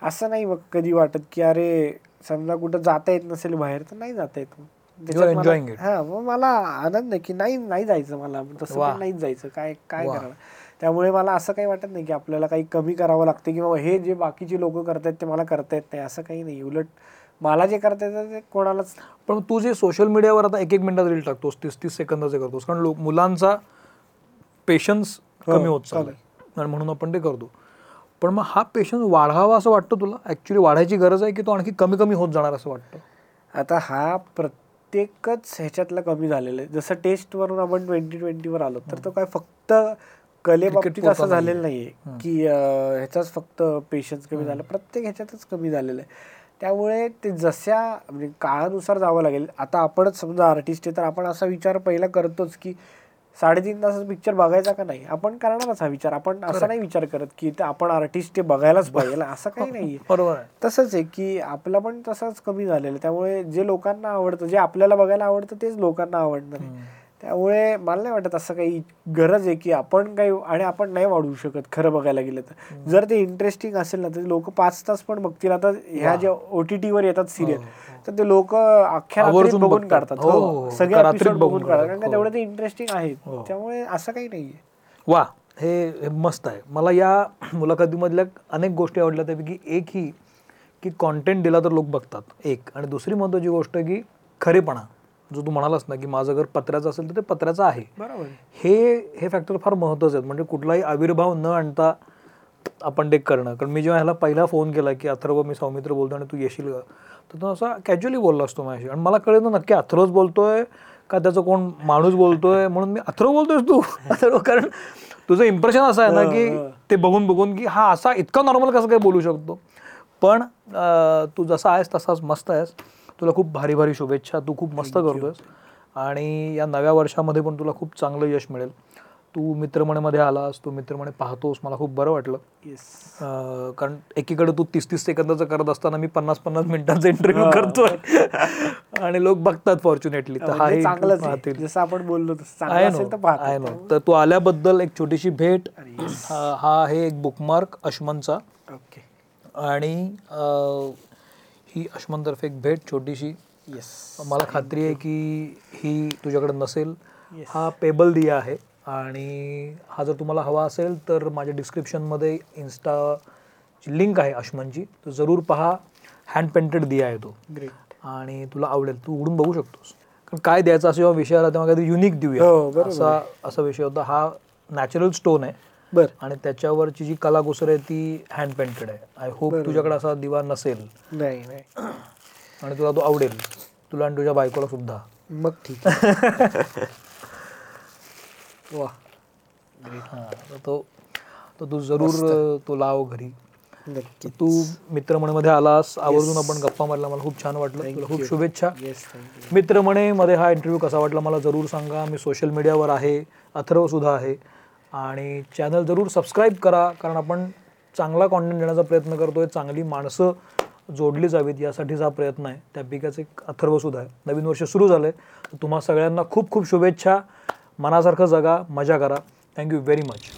असं नाही मग कधी वाटत की अरे समजा कुठं जाता येत नसेल बाहेर तर नाही जाता येत मला-. हा मग आनंद आहे की नाही नाही जायचं मला. तसं नाहीच जायचं. काय काय. करणार त्यामुळे मला असं काही वाटत नाही की आपल्याला काही कमी करावं लागतं किंवा हे जे बाकीचे लोक करतायत ते मला करता येत नाही. असं काही नाही. उलट मला जे करता येतं ते कोणालाच पण तू जे सोशल मीडियावर आता एक एक मिनिटात रील टाकतोस तीस तीस सेकंदाचे करतोस. कारण लोक मुलांचा पेशन्स हो, कमी होत चाललाय. आणि म्हणून आपण ते करतो. पण मग हा पेशन्स वाढावा असं वाटतं तुला? ऍक्च्युली वाढायची गरज आहे की तो आणखी कमी कमी होत जाणार असं वाटतं? आता हा प्रत्येकच ह्याच्यातला कमी झालेला आहे. जसं टेस्ट वरून आपण ट्वेंटी ट्वेंटीवर आलो तर तो काय फक्त कले बाबतीत पुरता असं झालेलं नाहीये. नाहीये की ह्याचाच फक्त पेशन्स कमी झाला. प्रत्येक ह्याच्यातच कमी झालेलं आहे. त्यामुळे ते जशा म्हणजे काळानुसार जावं लागेल. आता आपणच समजा आर्टिस्ट आहे तर आपण असा विचार पहिला करतोच की साडेतीन तासाचा पिक्चर बघायचा का नाही? आपण करणारच हा विचार. आपण असा नाही विचार करत की आपण आर्टिस्ट ते बघायलाच पाहिजे. असं काही नाहीये. बरोबर आहे. तसंच आहे की आपला पण तसंच कमी झालेलं. त्यामुळे जे लोकांना आवडतं जे आपल्याला बघायला आवडतं तेच लोकांना आवडणार आहे. त्यामुळे मला नाही वाटत असं काही गरज आहे की आपण काही आणि आपण नाही वाढवू शकत खरं बघायला गेलं तर. जर ते इंटरेस्टिंग असेल ना तर लोक पाच तास पण बघतील. आता ह्या ज्या ओ टी टीवर येतात सिरियल तर ते लोक अख्ख्या आवर्जून बघून. काढतात. हो, हो हो, हो. सगळे एका रात्रीत episode बघून काढतात. कारण का हो. तेवढं ते इंटरेस्टिंग आहे हो. त्यामुळे असं काही नाहीये. वा हे हे मस्त आहे. मला या मुलाखतीमधल्या अनेक गोष्टी आवडल्या. त्यापैकी एक ही की कॉन्टेंट दिला तर लोक बघतात. एक. आणि दुसरी महत्त्वाची गोष्ट की खरेपणा. जो तू म्हणालास ना की माझं घर पत्र्याचं असेल तर ते पत्र्याचं आहे. बरोबर. हे हे फॅक्टर फार महत्त्वाचे आहेत. म्हणजे कुठलाही आविर्भाव न आणता आपण ते करणं. कारण मी जेव्हा ह्याला पहिला फोन केला की अथर्व मी सौमित्र बोलतो आणि तू येशील का? तर तो असा कॅज्युअली बोलला असतो माझ्याशी. आणि मला कळलं ना नक्की अथर्वच बोलतोय का त्याचा कोण माणूस बोलतोय? म्हणून मी अथर्व बोलतोयस तू. अथर्व कारण तुझं इम्प्रेशन असं आहे ना की ते बघून बघून की हा असा इतका नॉर्मल कसं काय बोलू शकतो? पण तू जसा आहेस तसाच मस्त आहेस. तुला खूप भारी भारी शुभेच्छा. तू खूप मस्त करतोयस. आणि या नव्या वर्षामध्ये पण तुला खूप चांगलं यश मिळेल. तू मित्रमणेमध्ये आलास तू मित्रमणे पाहतोस मला खूप बरं वाटलं. येस कारण एकीकडे तू तीस तीस सेकंदाचं करत असताना मी पन्नास पन्नास मिनिटांचा इंटरव्ह्यू करतोय. आणि लोक बघतात फॉर्च्युनेटली तर हा म्हणजे आहे. जसं आपण बोललो आहे नो तर तू आल्याबद्दल एक छोटीशी भेट. हा हा आहे एक बुकमार्क अश्मनचा. ओके आणि ही अश्मनतर्फे एक भेट छोटीशी. येस मला खात्री आहे की ही तुझ्याकडे नसेल. हा पेबल दिया आहे आणि हा जर तुम्हाला हवा असेल तर माझ्या डिस्क्रिप्शनमध्ये इन्स्टाची लिंक आहे अश्मनची. तर जरूर पहा. हँड पेंटेड दिया आहे तो. ग्रेट आणि तुला आवडेल. तू उघडून बघू शकतोस. कारण काय द्यायचा असं जेव्हा विषय आला तेव्हा काहीतरी युनिक हो, देऊया बरोबर. असा असा विषय होता. हा नॅचरल स्टोन आहे. बर. आणि त्याच्यावरची जी कलाकुसर आहे ती हँड पेंटेड आहे. आय होप तुझ्याकडे असा दिवा नसेल. नाही नाही. आणि तुला तो आवडेल. तुला आणि तुझ्या बायकोला सुद्धा. मग ठीक. वा. हां तो तर तू जरूर तो लाव घरी. नक्की तू मित्रमणेमध्ये आलास. आवर्जून आपण गप्पा मारला मला खूप छान वाटलं. तुला खूप शुभेच्छा. येस थँक्यू मित्रमणेमध्ये हा इंटरव्ह्यू कसा वाटला मला जरूर सांगा. मी सोशल मीडियावर आहे. अथर्व सुद्धा आहे. आणि चॅनल जरूर सबस्क्राईब करा कारण आपण चांगला कॉन्टेंट देण्याचा प्रयत्न करतोय चांगली माणसं जोडली जावीत यासाठीचा हा प्रयत्न आहे. त्यापैकीच एक अथर्वसुद्धा आहे. नवीन वर्ष सुरू झालं आहे तुम्हा सगळ्यांना खूप खूप शुभेच्छा. मनासारखं जगा मजा करा. Thank you very much